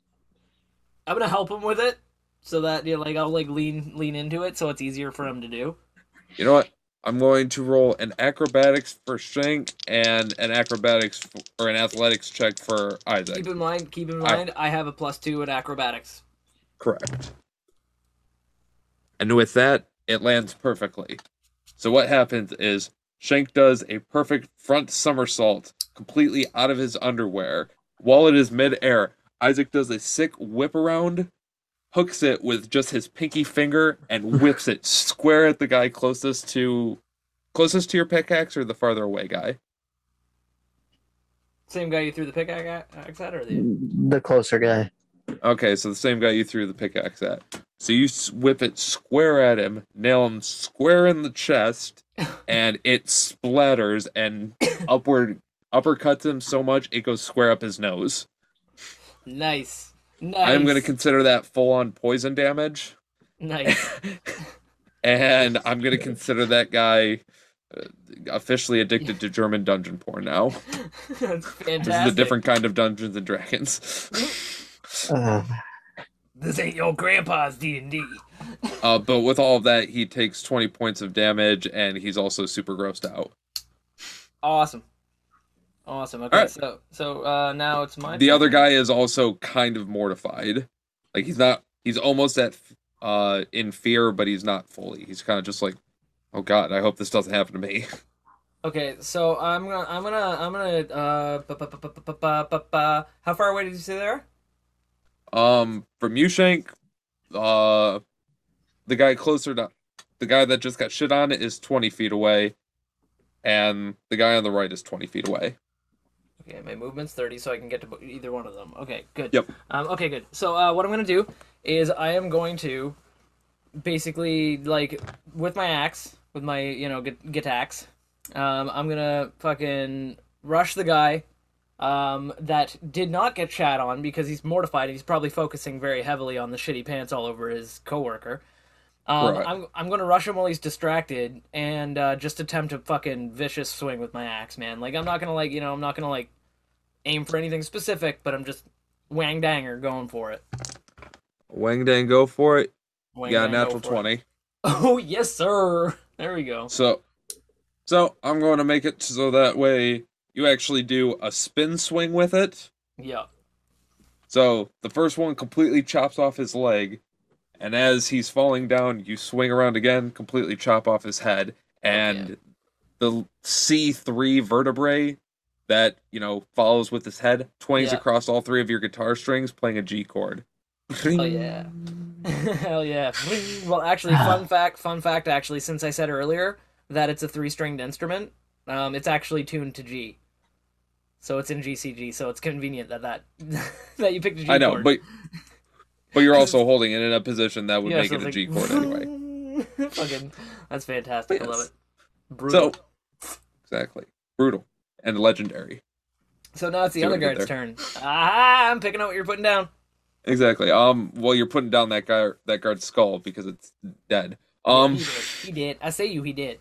I'm gonna help him with it, so that you know, like I'll like lean lean into it, so it's easier for him to do.
You know what? I'm going to roll an acrobatics for Shank and an acrobatics f- or an athletics check for Isaac.
Keep in mind, keep in
I-
mind, I have a plus two in acrobatics.
Correct. And with that, it lands perfectly. So what happens is Shank does a perfect front somersault completely out of his underwear. While it is midair, Isaac does a sick whip around, hooks it with just his pinky finger, and whips it square at the guy closest to closest to your pickaxe or the farther away guy.
Same guy you threw the pickaxe at, or the
The closer guy.
Okay, so the same guy you threw the pickaxe at. So you whip it square at him, nail him square in the chest, [LAUGHS] and it splatters and upward uppercuts him so much it goes square up his nose.
nice, nice.
I'm going to consider that full on poison damage,
nice. [LAUGHS]
and I'm going to consider that guy uh, officially addicted to German dungeon porn now. [LAUGHS]
That's fantastic.
This is a different kind of Dungeons and Dragons. [LAUGHS]
Uh,
This ain't your grandpa's D and D.
Uh, but with all of that, he takes 20 points of damage, and he's also super grossed out.
Awesome, Awesome. Okay,
right.
so so uh, now it's my.
The
turn.
other guy is also kind of mortified, like he's not. He's almost at uh in fear, but he's not fully. He's kind of just like, oh god, I hope this doesn't happen to me. [LAUGHS]
Okay, so I'm gonna I'm gonna I'm gonna uh ba, ba, ba, how far away did you see there?
Um, from you, Shank, uh, the guy closer to the guy that just got shit on is 20 feet away, and the guy on the right is 20 feet away.
Okay, my movement's 30, so I can get to either one of them. Okay, good.
Yep.
Um, okay, good. So uh, what I'm gonna do is I am going to basically like with my axe, with my you know get get axe. Um, I'm gonna fucking rush the guy um, that did not get chat on because he's mortified. And he's probably focusing very heavily on the shitty pants all over his coworker. Um,
Right.
I'm I'm gonna rush him while he's distracted and uh, just attempt a fucking vicious swing with my axe, man. Like I'm not gonna like you know I'm not gonna like aim for anything specific, but I'm just wang danger going for it.
Wang Dang, go for it.
Wang
You got a natural
for it.
20. [LAUGHS]
Oh yes, sir. There we go.
So, so I'm going to make it so that way you actually do a spin swing with it.
Yeah.
So the first one completely chops off his leg, and as he's falling down, you swing around again, completely chop off his head, and the C3 vertebrae that you know follows with his head twangs
Yeah.
across all three of your guitar strings, playing a G chord.
Oh yeah. [LAUGHS] Hell yeah. Well, actually, fun [SIGHS] fact. Fun fact. Actually, since I said earlier that it's a three-stringed instrument, um, it's actually tuned to G. So it's in GCG. So it's convenient that that [LAUGHS] that you picked a G
I know,
chord.
but but you're also holding it in a position that would
Yeah,
make
so
it a
it's
G chord anyway. [LAUGHS]
Fucking, that's fantastic. I love it. Brutal.
So exactly, brutal and legendary.
So now it's the
See
other guard's turn. Ah, I'm picking up what you're putting down.
Exactly. Um. Well, you're putting down that guy, that guard's skull because it's dead. Um.
he did. He did. I say you. He did.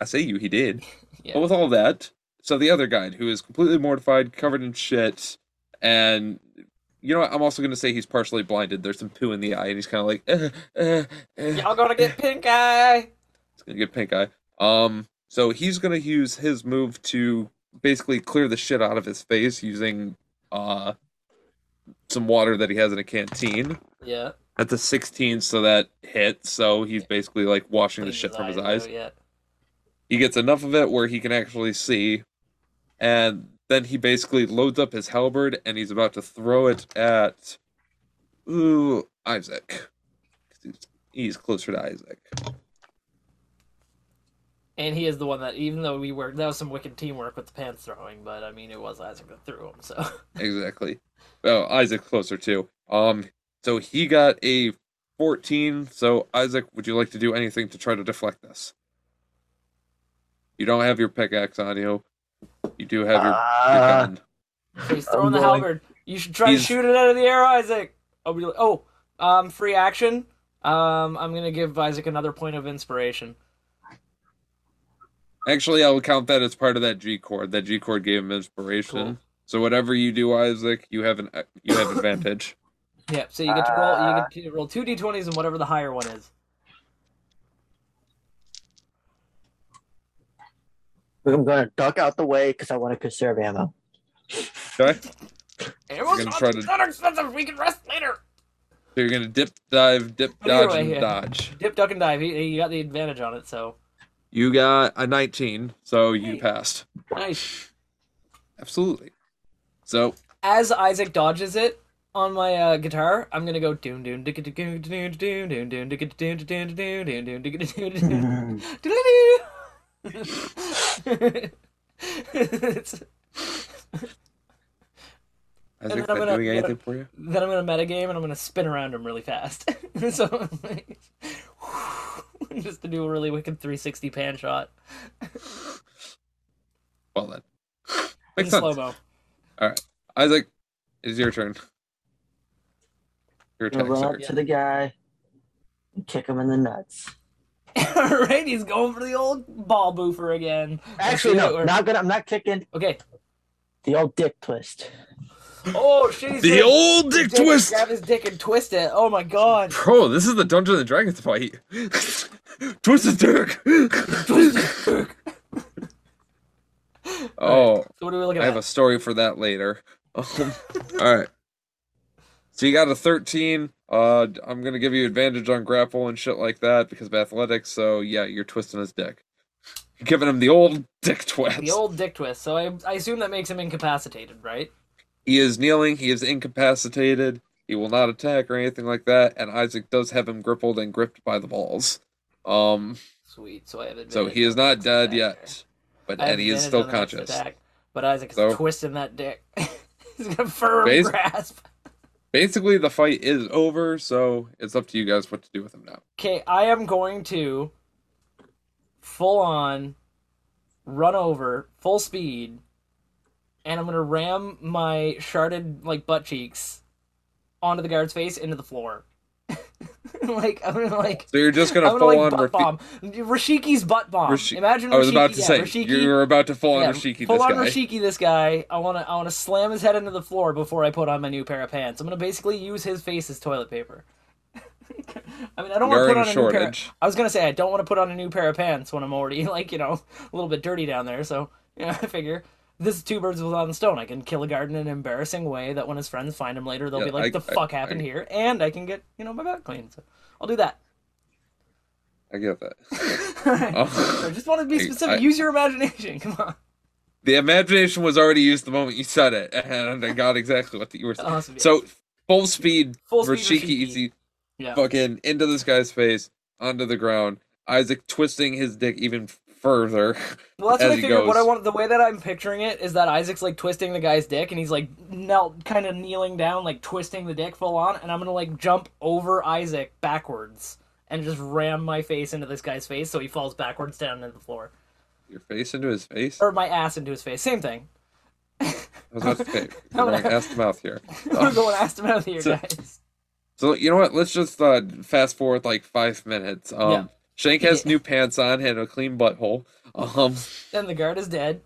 I say you, he did. [LAUGHS]
Yeah.
But with all that, so the other guy who is completely mortified, covered in shit, and you know what? I'm also gonna say he's partially blinded. There's some poo in the eye, and he's kind of like, uh, uh, uh.
Y'all gonna get pink eye.
He's gonna get pink eye. Um. So he's gonna use his move to basically clear the shit out of his face using uh some water that he has in a canteen.
Yeah.
That's a 16, so that hits. So he's basically like washing the
Cleans
shit from his eyes.
Yeah.
He gets enough of it where he can actually see, and then he basically loads up his halberd and he's about to throw it at ooh Isaac. he's closer to Isaac.
And he is the one that, even though we were, that was some wicked teamwork with the pants throwing, but I mean, it was Isaac that threw him, so. [LAUGHS]
Exactly. Well, Isaac closer too. Um, so he got a 14. So Isaac, would you like to do anything to try to deflect this? You don't have your pickaxe on you. You do have your, your
Ah.
gun.
He's throwing the halberd. You should try
He's-
to shoot it out of the air, Isaac. Oh, really? Oh, um, free action. Um, I'm gonna give Isaac another point of inspiration.
Actually, I'll count that as part of that G chord. That G chord gave him inspiration.
Cool.
So whatever you do, Isaac, you have an you have advantage. [COUGHS]
Yeah. So you get to roll. You get to roll two d20s and whatever the higher one is.
I'm gonna duck out the way because I want to conserve ammo.
Okay.
Ammo's
gonna
not
try to-
that expensive. We can rest later.
So you're gonna dip, dive, dip, dodge,
way,
and
yeah.
dodge.
Dip, duck, and dive. He, he got the advantage on it. So
You got a 19, so you
Hey.
passed.
nice.
Absolutely. So
As Isaac dodges it on my uh, guitar, I'm gonna go doon doon dicka doon doon doon doon doon dicka doon doon doon doon doon dicka doon doon doon. It's-
Isaac,
then
is
I'm gonna-
doing
gonna-
for you?
Then I'm gonna metagame and I'm gonna spin around him really fast. [LAUGHS] so [LAUGHS] just to do a really wicked 360 pan shot
Well then.
in
Makes
slow
sense.
mo.
Isaac, it's your turn. Your
I'm gonna
attack,
run up to the guy and kick him in the nuts. [LAUGHS]
Alright, he's going for the old ball boofer again.
Actually,
Let's
no, not gonna. I'm not kicking
Okay.
the old dick twist.
Oh shit!
The
gonna-
old dick
Dick-
twist!
Grab his dick and twist it. Oh my god.
Bro, this is the Dungeons and Dragons fight. [LAUGHS] twist his dick! [LAUGHS] oh,
So what are we looking
I
at?
have a story for that later. All right. So you got a 13. Uh, I'm gonna give you advantage on grapple and shit like that because of athletics. So yeah, you're twisting his dick. You're giving him the old dick twist.
The old dick twist. So I, I assume that makes him incapacitated, right?
He is kneeling. He is incapacitated. He will not attack or anything like that, and Isaac does have him grappled and gripped by the balls. Um,
Sweet. So I have advantage.
so he is not dead yet, but
there.
And he is still
on the next
conscious.
attack, but Isaac is
So-
twisting that dick. [LAUGHS] He's gonna a firm grasp.
Basically, the fight is over, so it's up to you guys what to do with him now.
Okay, I am going to full on run over full speed, and I'm gonna ram my sharded like butt cheeks onto the guard's face into the floor. [LAUGHS] like I'm gonna like.
So you're just gonna full
gonna like
on
butt bomb Rashiki's butt bomb.
Rashi-
Imagine
I was about to
yeah,
say
Rashiki,
you were about to full on
yeah,
Rashiki
full
this
on
guy.
Rashiki this guy. I wanna I wanna slam his head into the floor before I put on my new pair of pants. I'm gonna basically use his face as toilet paper. [LAUGHS] I mean, I don't want to put on a new pair.
shortage.
I was gonna say I don't want to put on a new pair of pants when I'm already [LAUGHS] like you know a little bit dirty down there. So yeah, I figure this is two birds with one stone. I can kill a guard in an embarrassing way that when his friends find him later, they'll
Yeah,
be like,
I-
"The
I-
fuck
I-
happened here?" And I can get you know my back clean. So I'll do that.
I get that. [LAUGHS]
I just want to be [LAUGHS] specific. Use your imagination. [LAUGHS] Come on.
The imagination was already used the moment you said it, and I got exactly what you were saying.
Awesome, yeah.
So full speed,
Full speed
Rashiki,
Rashiki.
easy,
Yeah.
fucking into this guy's face, onto the ground. Isaac twisting his dick even further. [LAUGHS]
Well, that's what I figured. What. I want, the way that I'm picturing it is that Isaac's like twisting the guy's dick, and he's like knelt, kind of kneeling down, like twisting the dick full on, and I'm gonna like jump over Isaac backwards and just ram my face into this guy's face, so he falls backwards down into the floor,
Your face into his face.
or my ass into his face. Same thing.
I was about to say,
I'm [LAUGHS]
you're going ass to mouth here. [LAUGHS]
We're going ass to mouth here,
So-
guys.
So you know what? Let's just uh, fast forward like five minutes. Um,
Yeah.
Shank has
Yeah.
new pants on and a clean butthole. Um,
And the guard is dead.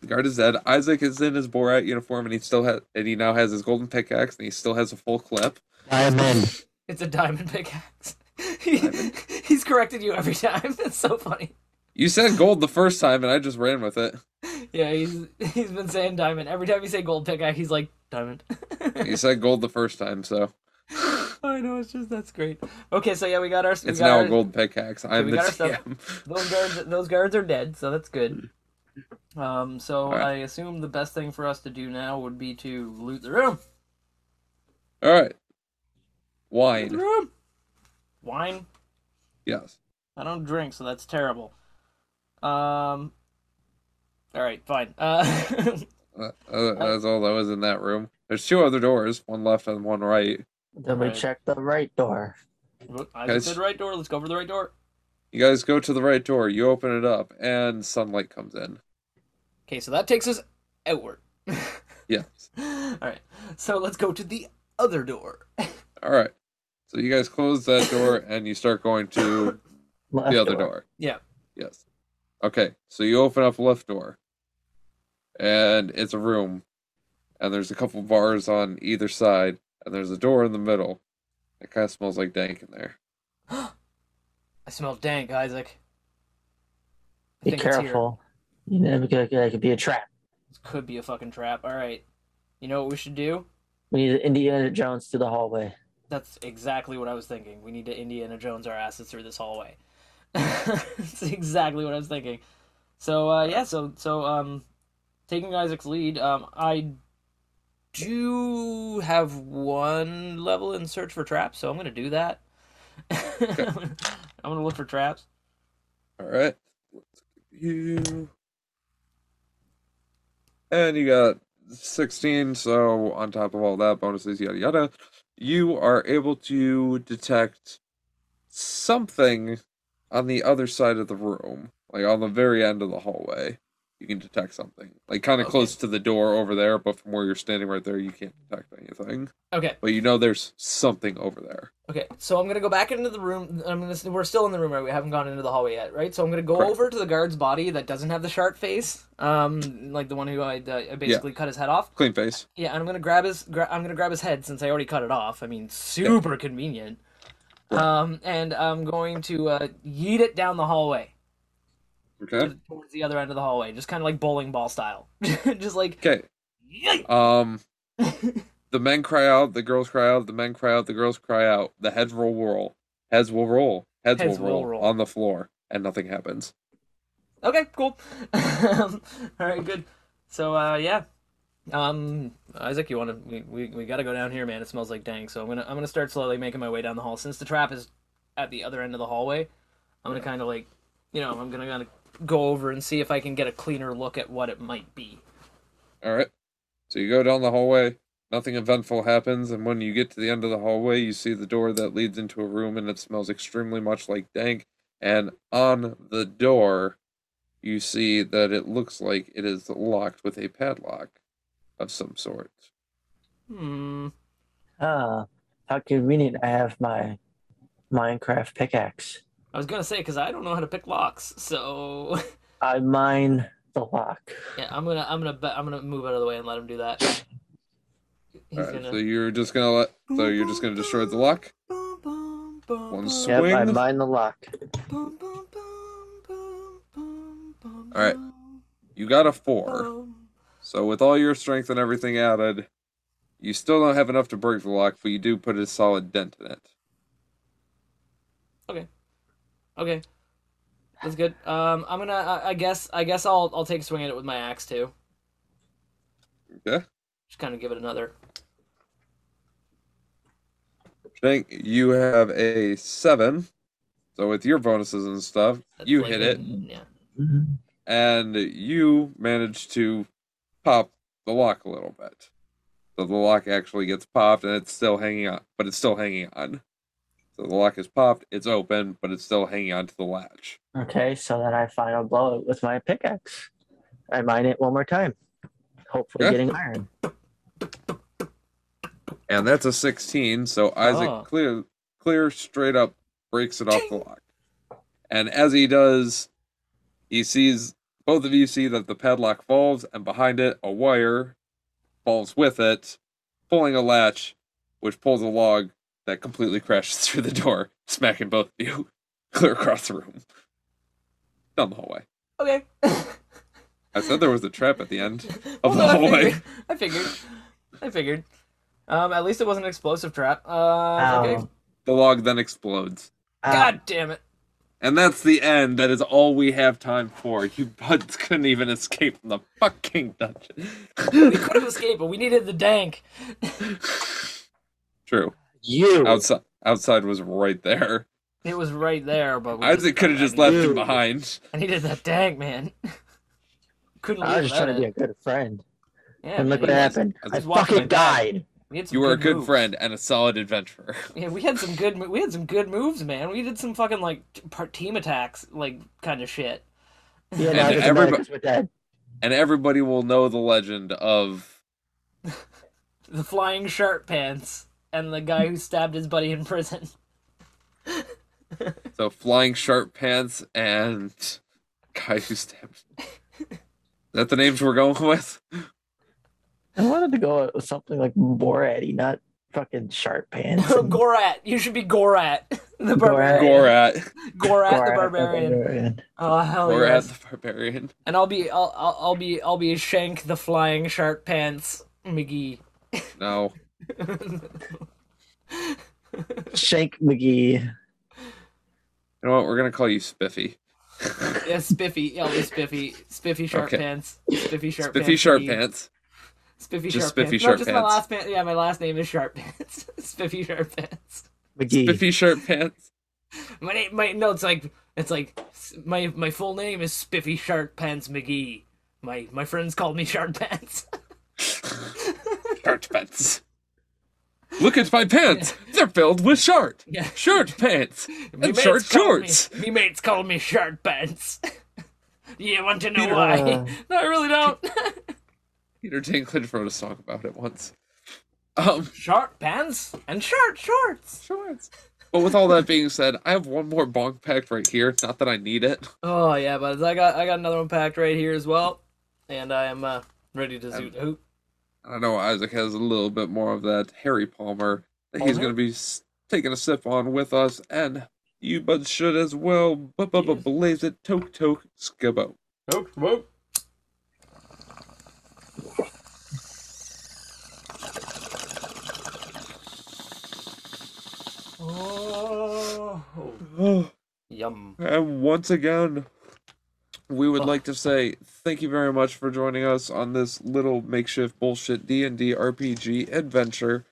the guard is dead. Isaac is in his Borat uniform, and he still has, and he now has his golden pickaxe, and he still has a full clip.
Diamond.
It's a diamond pickaxe. [LAUGHS] He, he's corrected you every time. [LAUGHS] It's so funny.
You said gold the first time, and I just ran with it.
Yeah, he's he's been saying diamond every time you say gold pickaxe. He's like diamond.
he said gold the first time, so [LAUGHS]
I know it's just that's great. Okay, so yeah, we got our. We
it's
got
now
our,
a gold pickaxe. I'm
we
the
stuff. [LAUGHS] Those guards, those guards are dead, so that's good. Um, so
Alright.
I assume the best thing for us to do now would be to loot the room.
All right,
Loot the
wine.
room. Wine.
Yes.
I don't drink, so that's terrible. Um. All right, fine. Uh, [LAUGHS]
Uh, uh, that's all that was in that room. There's two other doors, one left and one right.
Then we
Right.
check the right door.
I
Guys.
said right door. Let's go for the right door.
You guys go to the right door. You open it up, and sunlight comes in.
Okay, so that takes us outward. [LAUGHS]
Yes.
All right, so let's go to the other door. [LAUGHS]
All right. So you guys close that door, and you start going to [LAUGHS]
Left
the other door.
Yeah.
Yes. Okay. So you open up left door, and it's a room, and there's a couple bars on either side, and there's a door in the middle. It kind of smells like dank in there. [GASPS]
I smell dank, Isaac. I
Be
think it's here.
careful. You never could, that could be a trap.
This could be a fucking trap. All right. You know what we should do?
We need Indiana Jones to the hallway.
That's exactly what I was thinking. We need to Indiana Jones our asses through this hallway. [LAUGHS] That's exactly what I was thinking. So uh, yeah, so so um, taking Isaac's lead, um, I do have one level in search for traps, so I'm gonna do that. [LAUGHS] I'm gonna look for traps.
All right. Let's give you. And you got 16, so on top of all that, bonuses, yada yada, you are able to detect something on the other side of the room, like on the very end of the hallway. You can detect something, like kind of
Okay.
close to the door over there, but from where you're standing right there, you can't detect anything.
Okay,
But you know there's something over there.
okay. So I'm gonna go back into the room. I'm gonna. We're still in the room, right? We haven't gone into the hallway yet, right? So I'm gonna go
Correct.
over to the guard's body that doesn't have the sharp face, um, like the one who I, uh, I basically cut his head off.
Clean face.
Yeah, and I'm gonna grab his. Gra- I'm gonna grab his head since I already cut it off. I mean, super convenient. Um, and I'm going to uh, yeet it down the hallway
Okay.
towards the other end of the hallway, just kind of like bowling ball style, [LAUGHS] just like.
Okay.
yeet.
Um, [LAUGHS] the men cry out, the girls cry out, the men cry out, the girls cry out. The heads will roll. Heads will roll. Heads,
Heads
will,
will
roll,
roll.
on the floor, and nothing happens.
Okay, cool. [LAUGHS] All right, good. So, uh, yeah. Um, Isaac, you want to? We, we, we got to go down here, man. It smells like dank. So I'm gonna I'm gonna start slowly making my way down the hall. Since the trap is at the other end of the hallway, I'm gonna kind of like, you know, I'm gonna kind of go over and see if I can get a cleaner look at what it might be.
All right. So you go down the hallway. Nothing eventful happens, and when you get to the end of the hallway, you see the door that leads into a room, and it smells extremely much like dank. And on the door, you see that it looks like it is locked with a padlock of some sort.
Hmm.
Ah, how convenient I have my Minecraft pickaxe.
I was gonna say because I don't know how to pick locks, so [LAUGHS]
I mine the lock.
yeah, I'm gonna I'm gonna bet I'm gonna move out of the way and let him do that. He's
All right,
gonna.
so you're just gonna let. So you're just gonna destroy the lock.
One
One
Yep, I mine the lock.
All right. You got a four. So with all your strength and everything added, you still don't have enough to break the lock, but you do put a solid dent in it.
Okay, that's good. Um, I'm gonna. I, I guess. I guess I'll. I'll take a swing at it with my axe too.
Okay.
Just kind of give it another.
Shank, you have a seven. So with your bonuses and stuff,
That's
you
like
hit
a-
it,
Yeah.
And you manage to pop the lock a little bit. So the lock actually gets popped, and it's still hanging on, but it's still hanging on. So the lock is popped, it's open, but it's still hanging on to the latch.
Okay, so then I final blow it with my pickaxe. I mine it one more time. Hopefully
Okay.
getting iron.
And that's a 16, so Isaac
Oh.
clear clear straight up breaks it off the lock. And as he does, he sees both of you see that the padlock falls and behind it a wire falls with it, pulling a latch which pulls a log that completely crashes [LAUGHS] through the door, smacking both of you [LAUGHS] clear across the room. Down the hallway.
Okay.
I said there was a trap at the end [LAUGHS]
Well,
of
no,
the
I
hallway.
figured. I figured. I figured. Um, at least it wasn't an explosive trap. Uh, okay.
The log then explodes.
Ah,
God damn it.
And that's the end. That is all we have time for. You buds couldn't even escape from the fucking dungeon.
We could have escaped, but we needed the dank.
True.
You.
Outside outside was right there.
It was right there, but we
Isaac could have just left
needed-
him behind.
I needed that dank, man. [LAUGHS] Couldn't
I was
leave
just trying to be a good friend.
Yeah,
and look what
he was-
happened.
I
I
was
watching
fucking died.
We
You were a good
moves.
friend and a solid adventurer. [LAUGHS]
Yeah, we had some good. We had some good moves, man. We did some fucking like part team attacks, like kind of shit.
Yeah, [LAUGHS]
And
now it doesn't matter
everybo-
'cause we're dead.
And everybody will know the legend of
The flying sharp pants and the guy who stabbed his buddy in prison. [LAUGHS]
so flying sharp pants and guy who stabbed. Is that the names we're going with?
I wanted to go with something like Boratty, not fucking sharp pants. [LAUGHS] and
Gorat, you should be Gorat, the barbarian.
Gorat.
Gorat, the
Borat
barbarian.
barbarian.
Oh hell yeah.
Gorat
yes.
the barbarian.
And I'll be, I'll, I'll, I'll be, I'll be Shank, the flying sharp pants, McGee.
No.
Shank McGee.
You know what? We're gonna call you Spiffy. [LAUGHS]
Yeah, Spiffy. Yeah, be Spiffy. Spiffy sharp
Okay.
pants. Spiffy sharp
Spiffy
pants.
sharp
McGee.
pants.
Spiffy
Just
sharp
Spiffy
pants.
Sharp
no, just
Pants.
my last pants. Yeah, my last name is Sharp Pants. [LAUGHS] Spiffy Sharp Pants.
McGee.
Spiffy sharp pants.
My name, my no, it's like it's like my my full name is Spiffy Sharp Pants McGee. My my friends called me Sharp Pants. [LAUGHS]
Sharp pants. Look at my pants. [LAUGHS] They're filled with short.
Yeah.
Short pants.
Me [LAUGHS]
And short
call me-
shorts.
Me mates call me Sharp Pants. [LAUGHS] you want to know
Peter-
why?
Uh.
no, I really don't.
Peter Dinklage wrote a song about it once. Um,
Short pants and short shorts.
shorts. But with all that being said, I have one more bonk packed right here. Not that I need it.
Oh yeah, but I got I got another one packed right here as well, and I am uh, ready to zoot hoot.
I know Isaac has a little bit more of that Harry Palmer that he's going to be s- taking a sip on with us, and you buds should as well. But but but blaze it, toke toke, skibbo.
Hoot hoot. Oh, [SIGHS]
and
yum.
once again, we would
Oh.
like to say thank you very much for joining us on this little makeshift bullshit D&D RPG adventure.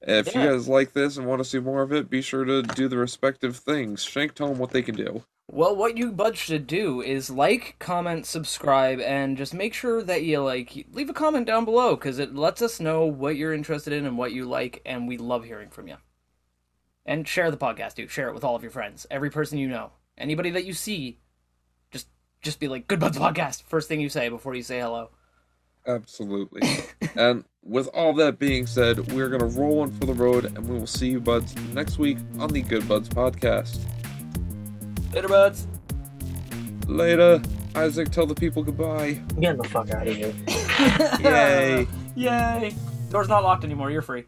If
Yeah.
you guys like this and want to see more of it, be sure to do the respective things. Shank, tell 'em what they can do.
Well, what you buds should do is like, comment, subscribe, and just make sure that you like leave a comment down below because it lets us know what you're interested in and what you like, and we love hearing from you. And share the podcast, dude. Share it with all of your friends, every person you know, anybody that you see. Just, just be like, "Good buds podcast." First thing you say before you say hello.
Absolutely. [LAUGHS] and with all that being said, we're going to roll one for the road, and we will see you buds next week on the Good Buds podcast.
Later, buds.
Later. Isaac, tell the people goodbye.
I'm getting the fuck out of here. [LAUGHS]
Yay. [LAUGHS]
Yay! Door's not locked anymore. You're free.